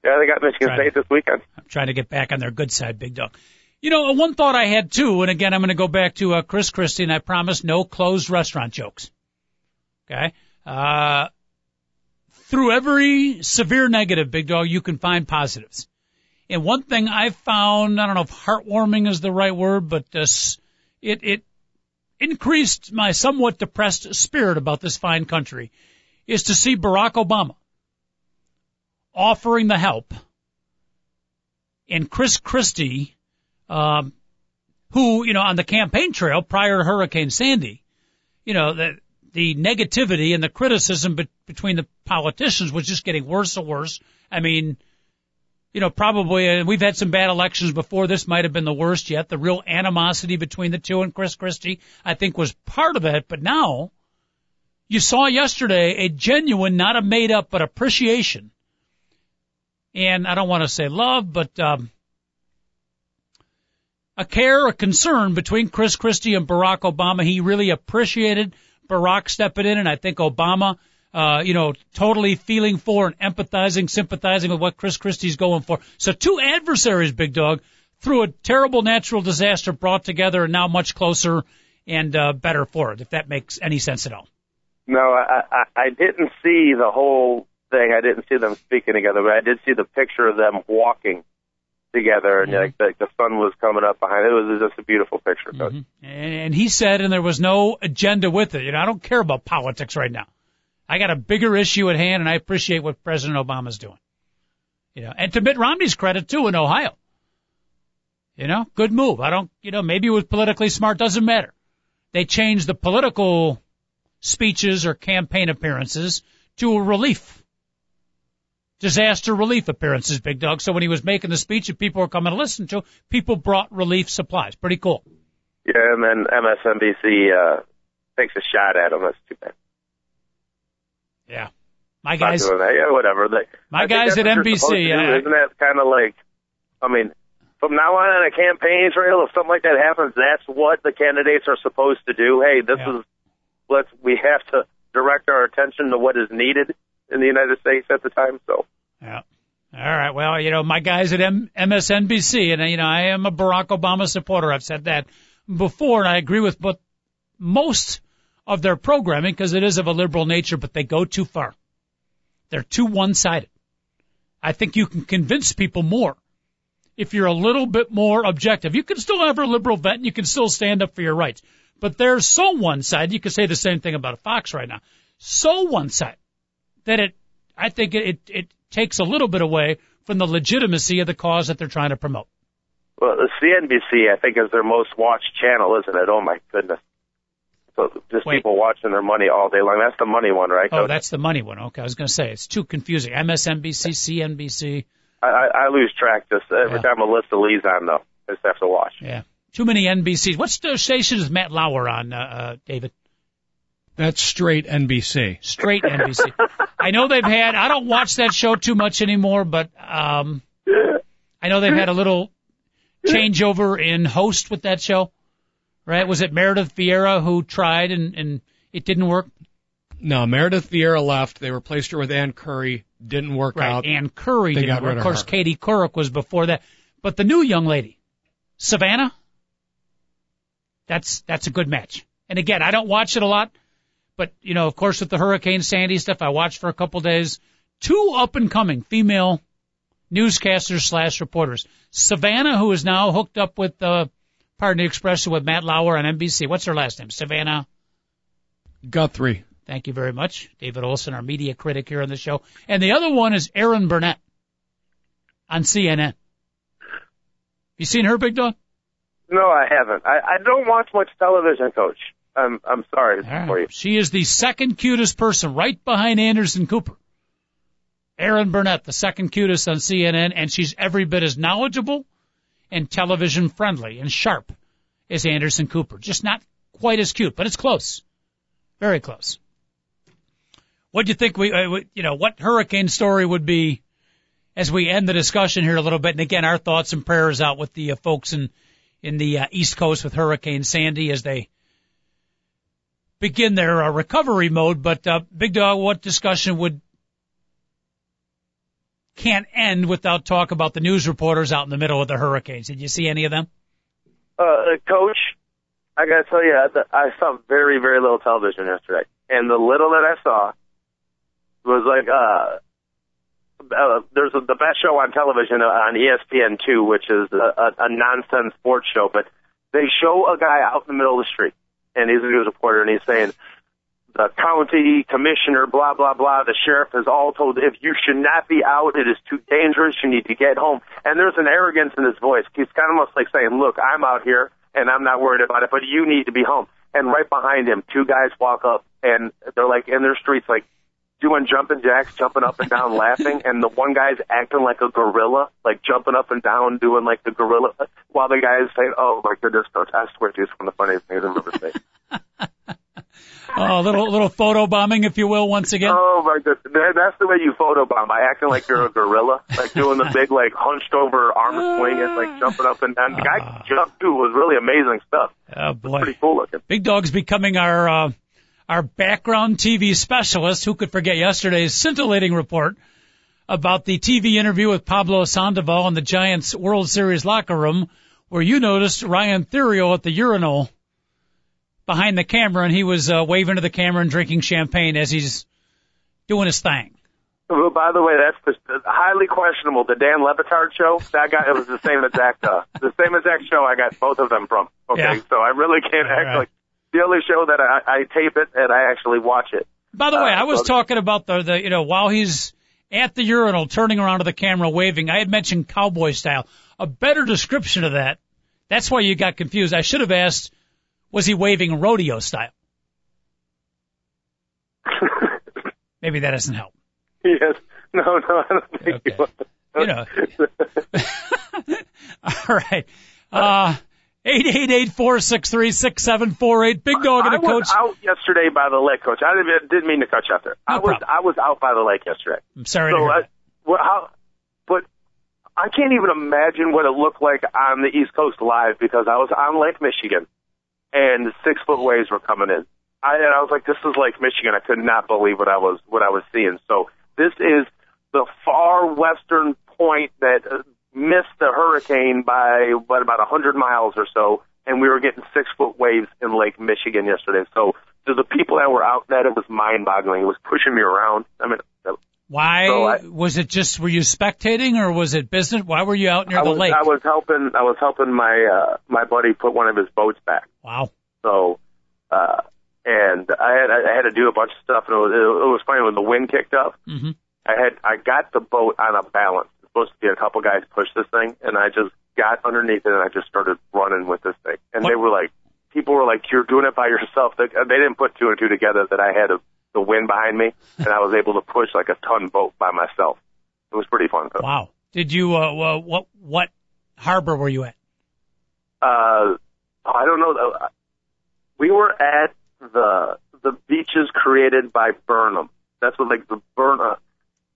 yeah, they got Michigan State this weekend. I'm trying to get back on their good side, big dog. You know, one thought I had too, and again, I'm going to go back to uh, Chris Christie, and I promise no closed restaurant jokes. Okay? Uh, through every severe negative, big dog, you can find positives. And one thing I've found, I don't know if heartwarming is the right word, but uh, it, it increased my somewhat depressed spirit about this fine country, is to see Barack Obama offering the help and Chris Christie, um, who, you know, on the campaign trail prior to Hurricane Sandy, you know, the, the negativity and the criticism be- between the politicians was just getting worse and worse. I mean, you know, probably, and we've had some bad elections before. This might have been the worst yet. The real animosity between the two and Chris Christie, I think, was part of it. But now, you saw yesterday a genuine, not a made up, but appreciation. And I don't want to say love, but, um, a care, a concern between Chris Christie and Barack Obama. He really appreciated Barack stepping in, and I think Obama, uh, you know, totally feeling for and empathizing, sympathizing with what Chris Christie's going for. So two adversaries, Big Dog, through a terrible natural disaster brought together and now much closer and uh, better for it, if that makes any sense at all. No, I, I I didn't see the whole thing. I didn't see them speaking together, but I did see the picture of them walking together, and like the, the sun was coming up behind it. It was just a beautiful picture. Mm-hmm. And, and he said, and there was no agenda with it. You know, I don't care about politics right now. I got a bigger issue at hand, and I appreciate what President Obama's doing. You know, and to Mitt Romney's credit too in Ohio. You know, good move. I don't, you know, maybe it was politically smart, doesn't matter. They changed the political speeches or campaign appearances to a relief. Disaster relief appearances, Big Dog. So when he was making the speech and people were coming to listen to, people brought relief supplies. Pretty cool. Yeah, and then MSNBC uh, takes a shot at him. That's too bad. Yeah. My guys. Not doing that. Yeah, whatever. They, my guys at NBC. Yeah. Isn't that kind of like, I mean, from now on on a campaign trail, if something like that happens, that's what the candidates are supposed to do. Hey, this Yeah. is let's we have to direct our attention to what is needed in the United States at the time. So Yeah. All right. Well, you know, my guys at M- MSNBC, and you know, I am a Barack Obama supporter. I've said that before, and I agree with but most of their programming because it is of a liberal nature, but they go too far. They're too one-sided. I think you can convince people more if you're a little bit more objective. You can still have a liberal vet and you can still stand up for your rights. But they're so one-sided. You could say the same thing about Fox right now. So one-sided that it, I think it, it takes a little bit away from the legitimacy of the cause that they're trying to promote. well, the CNBC I think is their most watched channel, isn't it? Oh my goodness. So just Wait. people watching their money all day long. That's the money one, right? Oh, Coach? that's the money one. Okay, I was going to say it's too confusing. MSNBC, CNBC. I, I, I lose track just every Yeah. time Melissa Lee's on though. I just have to watch. Yeah, too many NBCs. What st- station is Matt Lauer on, uh, uh, David? That's straight NBC. Straight NBC. (laughs) I know they've had. I don't watch that show too much anymore, but um, I know they've had a little changeover in host with that show. Right? Was it Meredith Vieira who tried and and it didn't work? No, Meredith Vieira left. They replaced her with Ann Curry. Didn't work Right. out. Ann Curry They didn't got work. rid Of course, her. Katie Couric was before that. But the new young lady, Savannah, that's that's a good match. And again, I don't watch it a lot, but you know, of course, with the Hurricane Sandy stuff, I watched for a couple days. Two up and coming female newscasters slash reporters. Savannah, who is now hooked up with, uh, pardon the expression, with Matt Lauer on NBC. What's her last name? Savannah. Guthrie. Thank you very much. David Olson, our media critic here on the show. And the other one is Erin Burnett on CNN. You seen her, Big Dog? No, I haven't. I, I don't watch much television, Coach. I'm I'm sorry for you. She is the second cutest person right behind Anderson Cooper. Erin Burnett, the second cutest on CNN, and she's every bit as knowledgeable and television friendly and sharp as Anderson Cooper. Just not quite as cute, but it's close. Very close. What do you think we, uh, you know, what hurricane story would be as we end the discussion here a little bit? And again, our thoughts and prayers out with the uh, folks in, in the uh, East Coast with Hurricane Sandy as they begin their uh, recovery mode. But uh, Big Dog, what discussion would can't end without talk about the news reporters out in the middle of the hurricanes? Did you see any of them? Uh, Coach, I gotta tell you, I, saw very very little television yesterday, and the little that I saw was like uh. Uh, there's a, the best show on television uh, on ESPN2, which is a, a, a nonsense sports show, but they show a guy out in the middle of the street, and he's a news reporter, and he's saying, the county commissioner, blah, blah, blah, the sheriff has all told if you should not be out, it is too dangerous, you need to get home. And there's an arrogance in his voice. He's kind of almost like saying, look, I'm out here and I'm not worried about it, but you need to be home. And right behind him, two guys walk up and they're like in their streets, like doing jumping jacks, jumping up and down, (laughs) laughing. And the one guy's acting like a gorilla, like jumping up and down, doing like the gorilla, while the guy's saying, oh my goodness, I swear to you, it's one of the funniest things I've ever seen. (laughs) Oh, a little little photo bombing, if you will, once again. Oh my goodness, that, that's the way you photobomb by acting like you're a gorilla, like doing the big like hunched over arm swing and like jumping up and down. The guy ah. jumped too was really amazing stuff. Oh boy. Pretty cool looking. Big Dog's becoming our uh, our background TV specialist. Who could forget yesterday's scintillating report about the TV interview with Pablo Sandoval in the Giants World Series locker room, where you noticed Ryan Theriot at the urinal behind the camera, and he was uh, waving to the camera and drinking champagne as he's doing his thing. Well, by the way, that's the, highly questionable. The Dan Le Batard show, that guy, it was the same exact, uh, the same exact show I got both of them from. Okay, Yeah. so I really can't All act right. like the only show that I, I tape it and I actually watch it. By the way, Uh, I was so- talking about the, the, you know, while he's at the urinal turning around to the camera waving, I had mentioned cowboy style. A better description of that, that's why you got confused. I should have asked, was he waving rodeo style? (laughs) Maybe that doesn't help. yes. No, no, I don't think Okay. You know. (laughs) All right. Uh, eight eight eight four six three six seven four eight. Big dog and I a coach. was out yesterday by the lake, coach. I didn't, didn't mean to cut you out there. No I was problem. I was out by the lake yesterday. I'm sorry to So, I, that. well, how, but I can't even imagine what it looked like on the East Coast live because I was on Lake Michigan and the six foot waves were coming in. I, and I was like, this is Lake Michigan. I could not believe what I was what I was seeing. So this is the far western point that uh, missed the hurricane by what about a hundred miles or so, and we were getting six foot waves in Lake Michigan yesterday. So to the people that were out there, it was mind boggling. It was pushing me around. I mean, Why so I- was it just were you spectating or was it business? Why were you out near I the was, lake? I was helping. I was helping my uh, my buddy put one of his boats back. wow. So, uh, and I had I had to do a bunch of stuff, and it was, it was funny when the wind kicked up. hmm I had I got the boat on a balance. It's supposed to be a couple guys push this thing, and I just got underneath it and I just started running with this thing. And they were like, people were like, "You're doing it by yourself." They, they didn't put two and two together that I had a, the wind behind me, and I was able to push like a ton boat by myself. It was pretty fun. Though. Wow. Did you uh, uh what what harbor were you at? uh, I don't know. uh, We were at the the beaches created by Burnham. That's what like the Burnham.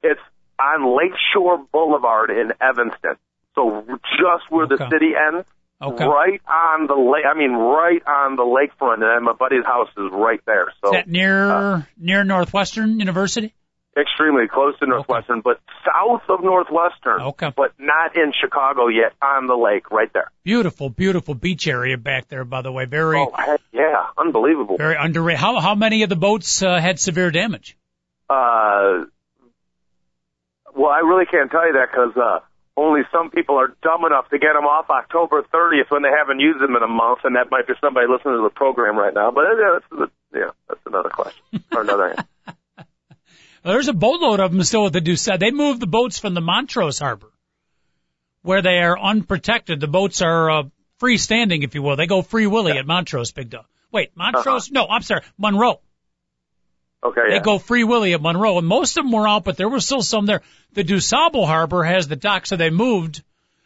It's on Lakeshore Boulevard in Evanston. So just where the city ends, Okay. right on the lake. I mean, right on the lakefront, and my buddy's house is right there. So Is that near uh, near Northwestern University? extremely close to Northwestern, but south of Northwestern. Okay. But not in Chicago yet. On the lake, right there. Beautiful, beautiful beach area back there. By the way, very Oh, yeah, unbelievable. very underrated. How how many of the boats uh, had severe damage? Uh, well, I really can't tell you that because uh, only some people are dumb enough to get them off October 30th when they haven't used them in a month, and that might be somebody listening to the program right now. But yeah, that's, yeah, that's another question or another. (laughs) Well, there's a boatload of them still at the DuSable. They moved the boats from the Montrose Harbor, where they are unprotected. The boats are uh, freestanding, if you will. They go free willy at Montrose, Big Dog. Wait, Montrose? No, I'm sorry, Monroe. Okay, They yeah. go free willy at Monroe, and most of them were out, but there were still some there. The DuSable Harbor has the dock, so they moved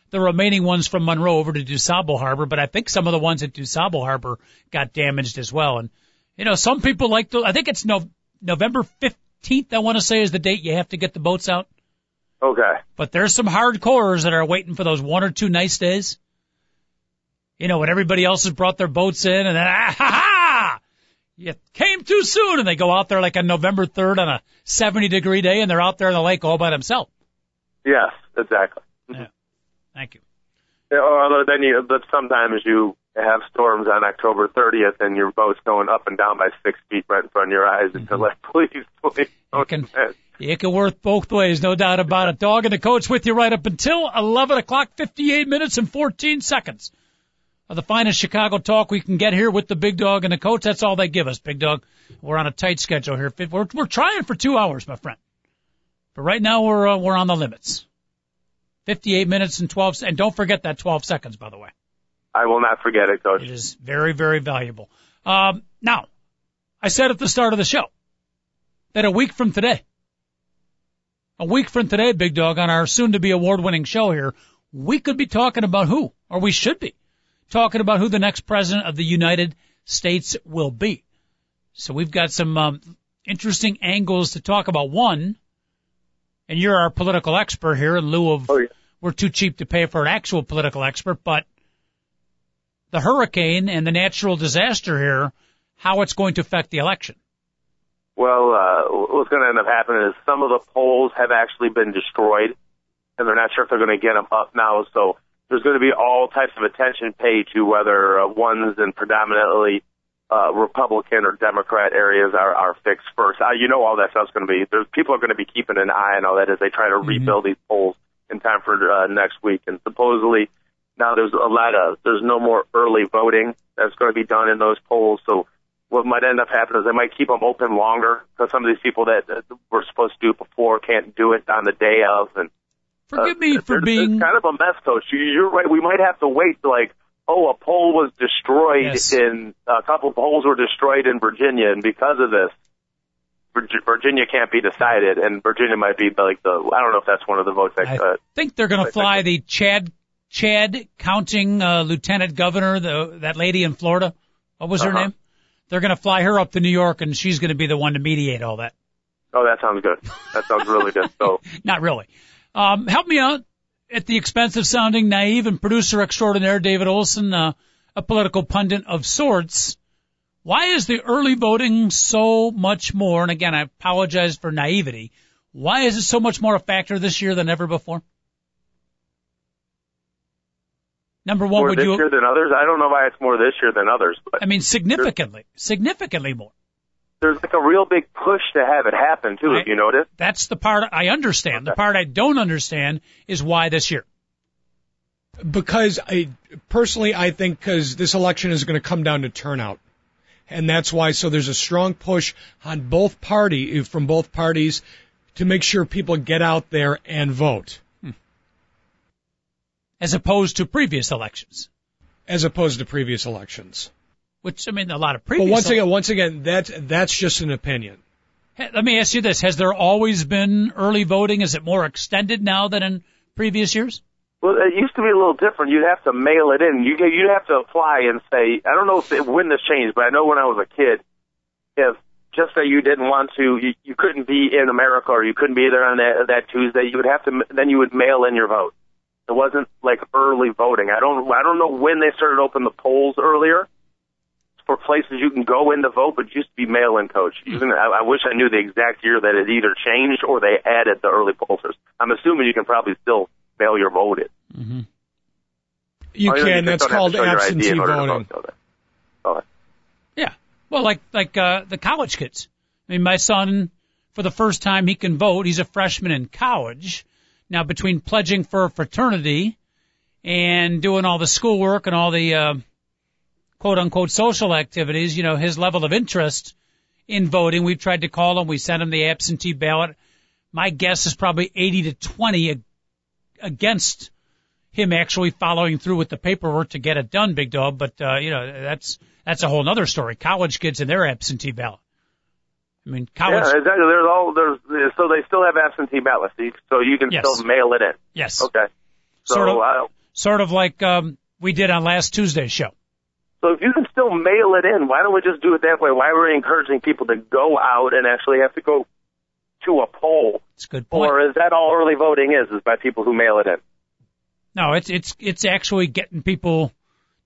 the remaining ones from Monroe over to DuSable Harbor, but I think some of the ones at DuSable Harbor got damaged as well. And, you know, some people like to, I think it's no, November 15th, I want to say is the date you have to get the boats out. Okay. But there's some hardcores that are waiting for those one or two nice days. You know, when everybody else has brought their boats in and then, (laughs) ah, ha, ha! You came too soon and they go out there like on November 3rd on a 70 degree day and they're out there in the lake all by themselves. Yes, exactly. Thank you. Yeah, Although then you, but sometimes you have storms on October 30th and your boat's going up and down by six feet right in front of your eyes, and you're mm-hmm. like, please, please, don't can- It can work both ways, no doubt about it. Dog and the coach with you right up until 11 o'clock, 58 minutes and 14 seconds. Of the finest Chicago talk we can get here with the big dog and the coach. That's all they give us, big dog. We're on a tight schedule here. We're, we're trying for two hours, my friend. But right now we're, uh, we're on the limits. 58 minutes and 12, se- and don't forget that 12 seconds, by the way. I will not forget it, Coach. It is very, very valuable. Um, now, I said at the start of the show that a week from today, a week from today, Big Dog, on our soon to be award winning show here, we could be talking about who, or we should be talking about who the next president of the United States will be. So we've got some um, interesting angles to talk about. One, and you're our political expert here in lieu of Oh, yeah. we're too cheap to pay for an actual political expert, but the hurricane and the natural disaster here, how it's going to affect the election. Well, uh, what's going to end up happening is some of the polls have actually been destroyed, and they're not sure if they're going to get them up now. So there's going to be all types of attention paid to whether uh, ones in predominantly uh, Republican or Democrat areas are, are fixed first. Uh, you know all that stuff's going to be. There's people are going to be keeping an eye on all that as they try to mm-hmm. rebuild these polls in time for uh, next week. And supposedly now there's a lot of there's no more early voting that's going to be done in those polls. So what might end up happening is they might keep them open longer because some of these people that, that were supposed to do it before can't do it on the day of. And forgive uh, me for being kind of a mess, coach. You're right. We might have to wait like oh, a poll was destroyed yes. in a couple of polls were destroyed in Virginia, and because of this, Virginia can't be decided, and Virginia might be like the I don't know if that's one of the votes. That, I uh, think they're going to fly the Chad Chad counting uh, lieutenant governor, the that lady in Florida. What was uh-huh. her name? They're going to fly her up to New York, and she's going to be the one to mediate all that. Oh, that sounds good. That sounds really good. So, (laughs) not really. Um, help me out at the expense of sounding naive and producer extraordinaire David Olson, uh, a political pundit of sorts. Why is the early voting so much more? And again, I apologize for naivety. Why is it so much more a factor this year than ever before? Number one, more would this you? year than others? I don't know why it's more this year than others. But I mean, significantly, significantly more there's like a real big push to have it happen too. I, if you notice, that's the part I understand. Okay. The part I don't understand is why this year. Because I personally, I think because this election is going to come down to turnout, and that's why. So there's a strong push on both party from both parties to make sure people get out there and vote, hmm. as opposed to previous elections. As opposed to previous elections which I mean, a lot of previous. But once again, once again, that's that's just an opinion. Let me ask you this: Has there always been early voting? Is it more extended now than in previous years? Well, it used to be a little different. You'd have to mail it in. You you'd have to apply and say, I don't know if it, when this changed, but I know when I was a kid, if just that you didn't want to, you, you couldn't be in America or you couldn't be there on that, that Tuesday, you would have to, then you would mail in your vote. It wasn't like early voting. I don't, I don't know when they started open the polls earlier for places you can go in to vote, but used to be mail-in coach. Even I, I wish I knew the exact year that it either changed or they added the early pollsters. I'm assuming you can probably still mail your vote in. Mm-hmm. You oh, can. That's called absentee voting. Vote. Yeah. Well, like like uh, the college kids. I mean, my son, for the first time, he can vote. He's a freshman in college. Now, between pledging for a fraternity and doing all the schoolwork and all the uh, quote unquote social activities, you know, his level of interest in voting. We've tried to call him. We sent him the absentee ballot. My guess is probably 80 to 20 against him actually following through with the paperwork to get it done, big dog. But, uh, you know, that's, that's a whole other story. College kids and their absentee ballot. I mean, college. Yeah, exactly. There's all, there's, so they still have absentee ballots, so you can yes. still mail it in. Yes. Okay. So, sort of, sort of like, um, we did on last Tuesday's show. So if you can still mail it in, why don't we just do it that way? Why are we encouraging people to go out and actually have to go to a poll? It's a good point. Or is that all early voting is, is by people who mail it in? No, it's, it's, it's actually getting people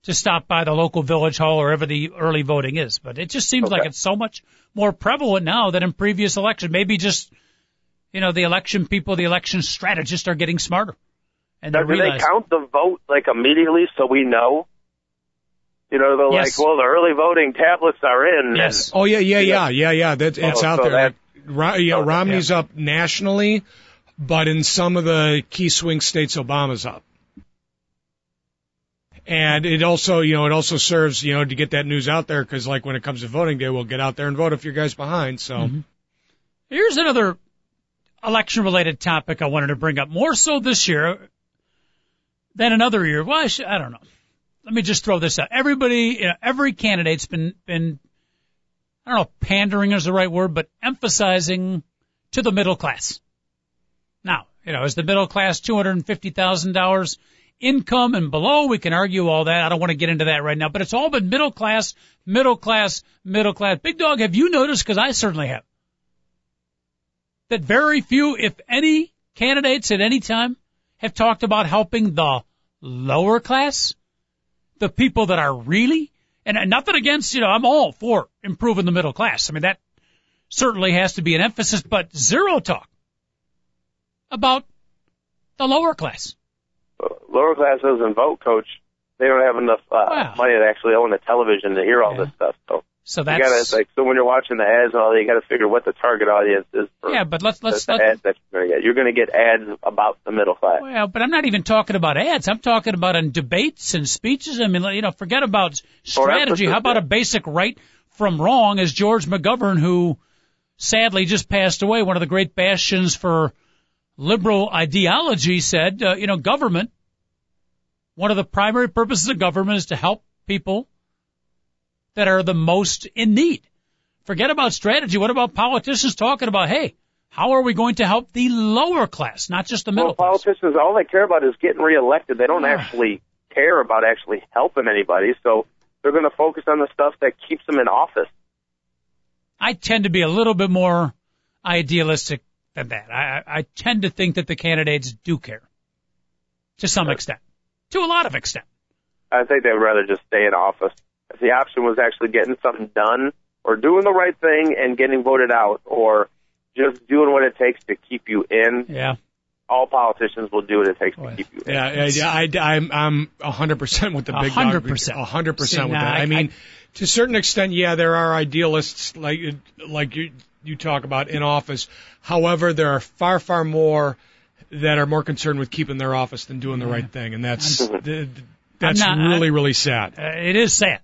to stop by the local village hall or wherever the early voting is. But it just seems okay. like it's so much more prevalent now than in previous elections. Maybe just, you know, the election people, the election strategists are getting smarter. And now, do they count the vote like immediately so we know? You know, they're yes. like, well, the early voting tablets are in. Yes. And, oh yeah, yeah, yeah, yeah, yeah. That it's oh, out so there. Like, yeah, Romney's yeah. up nationally, but in some of the key swing states, Obama's up. And it also, you know, it also serves, you know, to get that news out there because, like, when it comes to voting day, we'll get out there and vote if your guy's behind. So, mm-hmm. here's another election-related topic I wanted to bring up, more so this year than another year. Well, I, should, I don't know let me just throw this out. Everybody, you know, every candidate's been, been, I don't know, pandering is the right word, but emphasizing to the middle class. Now, you know, is the middle class $250,000 income and below? We can argue all that. I don't want to get into that right now, but it's all been middle class, middle class, middle class. Big dog, have you noticed? Cause I certainly have. That very few, if any, candidates at any time have talked about helping the lower class the people that are really, and nothing against, you know, I'm all for improving the middle class. I mean, that certainly has to be an emphasis, but zero talk about the lower class. Lower class doesn't vote, coach. They don't have enough uh, wow. money to actually own a television to hear all yeah. this stuff. So So You gotta like so when you're watching the ads and all, that, you got to figure what the target audience is for yeah. But let's let's the let ads that you're going to get. You're going to get ads about the middle class. well, but I'm not even talking about ads. I'm talking about in debates and speeches. I mean, you know, forget about strategy. How about a basic right from wrong? As George McGovern, who sadly just passed away, one of the great bastions for liberal ideology, said, uh, you know, government. One of the primary purposes of government is to help people that are the most in need. Forget about strategy. What about politicians talking about, hey, how are we going to help the lower class, not just the middle Well, class? politicians, all they care about is getting reelected. They don't Yeah. actually care about actually helping anybody. So they're going to focus on the stuff that keeps them in office. I tend to be a little bit more idealistic than that. I, I I tend to think that the candidates do care to some extent, to a lot of extent. I think they'd rather just stay in office. If the option was actually getting something done or doing the right thing and getting voted out or just doing what it takes to keep you in, Yeah. all politicians will do what it takes Boy. to keep you in. Yeah, yeah, I, I'm I'm a hundred percent with the big hundred dog. percent. 100% with now, that. I- I, mean, to a certain extent, yeah, there are idealists like like you you talk about in office. However, there are far far more that are more concerned with keeping their office than doing the right thing, and that's th- that's not- really really sad. Uh, it is sad.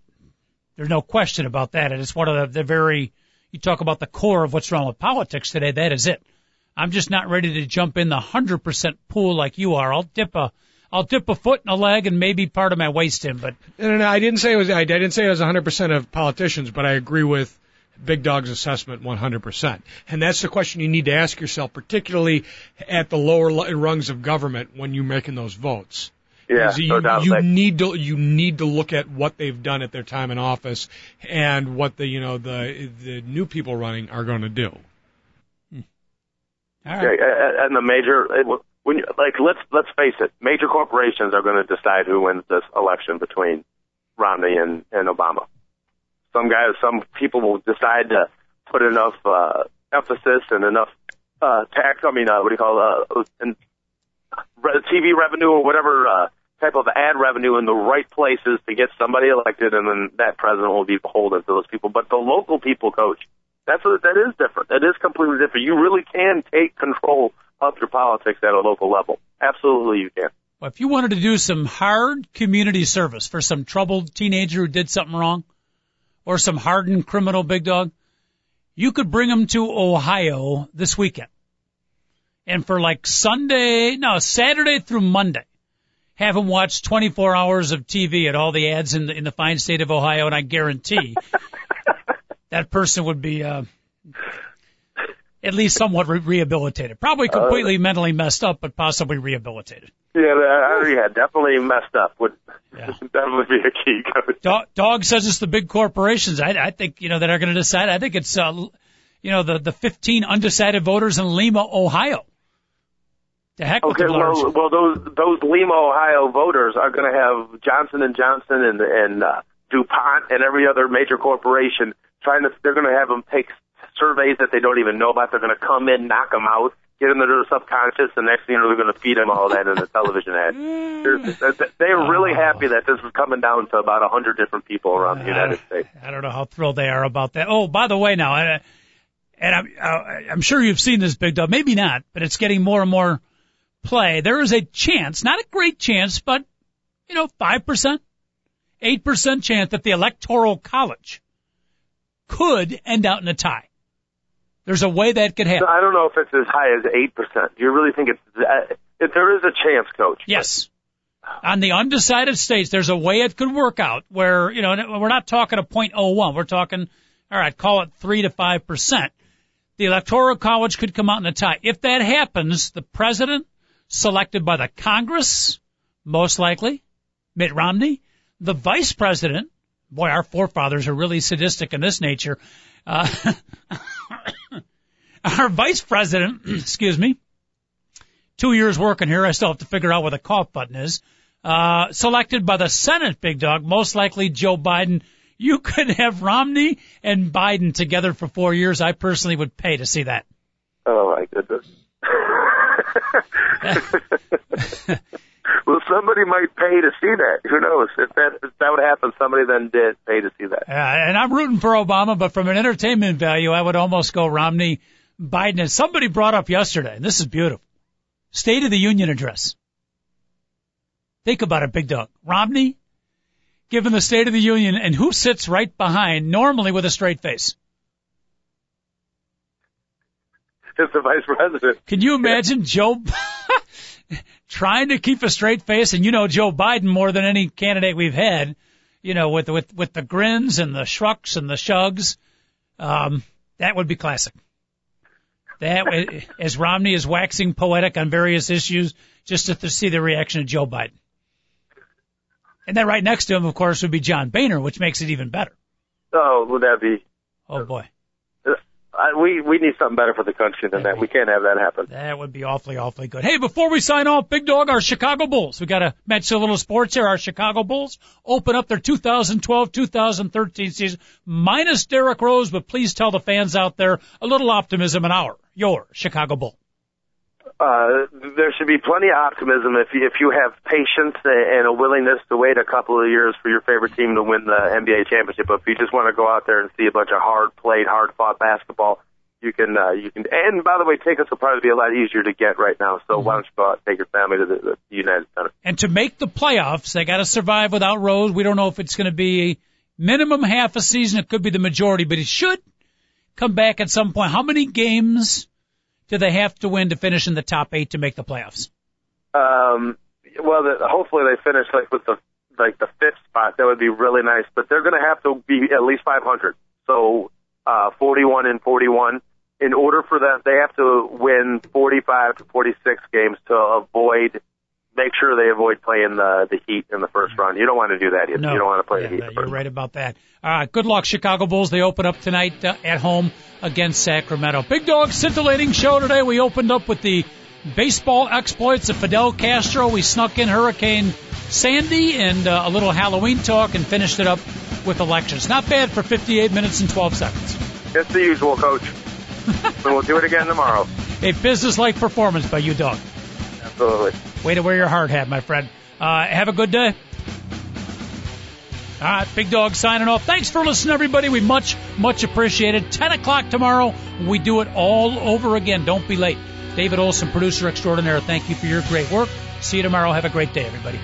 There's no question about that. And it's one of the, the very, you talk about the core of what's wrong with politics today. That is it. I'm just not ready to jump in the hundred percent pool like you are. I'll dip a, I'll dip a foot and a leg and maybe part of my waist in, but no, no, I didn't say it was. I didn't say it was 100% of politicians, but I agree with Big Dog's assessment 100%. And that's the question you need to ask yourself, particularly at the lower rungs of government when you're making those votes. Yeah, Is you, no you need to you need to look at what they've done at their time in office and what the you know the the new people running are going to do. all yeah, uh, and the major when you, like let's let's face it, major corporations are going to decide who wins this election between Romney and, and Obama. Some guys, some people will decide to put enough uh, emphasis and enough uh, tax. I mean, uh, what do you call uh, and TV revenue or whatever uh, type of ad revenue in the right places to get somebody elected, and then that president will be beholden to those people. But the local people, coach, that's a, that is different. That is completely different. You really can take control of your politics at a local level. Absolutely, you can. Well, if you wanted to do some hard community service for some troubled teenager who did something wrong, or some hardened criminal big dog, you could bring him to Ohio this weekend. And for like Sunday, no, Saturday through Monday, have him watch 24 hours of TV at all the ads in the, in the fine state of Ohio, and I guarantee (laughs) that person would be, uh, at least somewhat re- rehabilitated. Probably completely mentally messed up, but possibly rehabilitated. Yeah, uh, yeah, definitely messed up. Would Yeah. (laughs) definitely be a key. Dog, dog says it's the big corporations. I, I think you know that are going to decide. I think it's uh, you know the the 15 undecided voters in Lima, Ohio. The heck Okay, well, well, those those Lima, Ohio voters are going to have Johnson and Johnson and and uh, DuPont and every other major corporation trying to. They're going to have them take surveys that they don't even know about. They're going to come in, knock them out, get into their subconscious, and next thing you know, they're going to feed them all that in the television ad. They're, they're really happy that this is coming down to about a hundred different people around the United States. I don't know how thrilled they are about that. Oh, by the way, now, uh, and I'm uh, I'm sure you've seen this big dog. Maybe not, but it's getting more and more play. There is a chance, not a great chance, but you know, five percent, eight percent chance that the electoral college could end out in a tie. There's a way that could happen. I don't know if it's as high as eight percent. Do you really think it's? That, if there is a chance, Coach. Yes. On the undecided states, there's a way it could work out where, you know, we're not talking a .01. We're talking, all right, call it 3 to 5%. The Electoral College could come out in a tie. If that happens, the president selected by the Congress, most likely, Mitt Romney, the vice president, boy, our forefathers are really sadistic in this nature, uh, (coughs) our vice president, (coughs) excuse me, two years working here. I still have to figure out where the cough button is. Uh, selected by the Senate, big dog, most likely Joe Biden. You (laughs) could have Romney and Biden together for four years. I personally would pay to see that. Oh my goodness. (laughs) (laughs) we'll somebody might pay to see that. Who knows? If that if that would happen, somebody then did pay to see that. Uh, and I'm rooting for Obama, but from an entertainment value, I would almost go Romney, Biden. And somebody brought up yesterday, and this is beautiful. State of the Union address. Think about it, big dog. Romney, given the State of the Union, and who sits right behind, normally with a straight face? It's the vice president. Can you imagine Joe (laughs) trying to keep a straight face? And you know Joe Biden more than any candidate we've had, you know, with, with, with the grins and the shrugs and the shugs. Um, that would be classic. That, (laughs) as Romney is waxing poetic on various issues, just to see the reaction of Joe Biden. And then right next to him, of course, would be John Boehner, which makes it even better. Oh, would that be? Oh boy. We we need something better for the country than that. We can't have that happen. That would be awfully, awfully good. Hey, before we sign off, Big Dog, our Chicago Bulls. We got to mention a little sports here. Our Chicago Bulls open up their 2012-2013 season minus Derrick Rose, but please tell the fans out there a little optimism in our your Chicago Bull. Uh, there should be plenty of optimism if you, if you have patience and a willingness to wait a couple of years for your favorite team to win the NBA championship. But if you just want to go out there and see a bunch of hard played, hard fought basketball, you can uh, you can. And by the way, tickets will probably be a lot easier to get right now. So mm-hmm. why don't you go out and take your family to the, the United Center? And to make the playoffs, they got to survive without Rose. We don't know if it's going to be minimum half a season. It could be the majority, but it should come back at some point. How many games? Do they have to win to finish in the top eight to make the playoffs? Um, well, the, hopefully they finish like with the like the fifth spot. That would be really nice. But they're going to have to be at least 500. So uh, 41 and 41. In order for that, they have to win 45 to 46 games to avoid make sure they avoid playing the the Heat in the first round. You don't want to do that. You, no. you don't want to play yeah, the Heat. You're right about that. All right, good luck, Chicago Bulls. They open up tonight uh, at home against Sacramento. Big Dog scintillating show today. We opened up with the baseball exploits of Fidel Castro. We snuck in Hurricane Sandy and uh, a little Halloween talk and finished it up with elections. Not bad for 58 minutes and 12 seconds. It's the usual, Coach. so (laughs) we'll do it again tomorrow. A business-like performance by you, dog. Absolutely. Way to wear your hard hat, my friend. Uh, have a good day. All right, Big Dog signing off. Thanks for listening, everybody. We much, much appreciate it. 10 o'clock tomorrow, we do it all over again. Don't be late. David Olson, producer extraordinaire, thank you for your great work. See you tomorrow. Have a great day, everybody.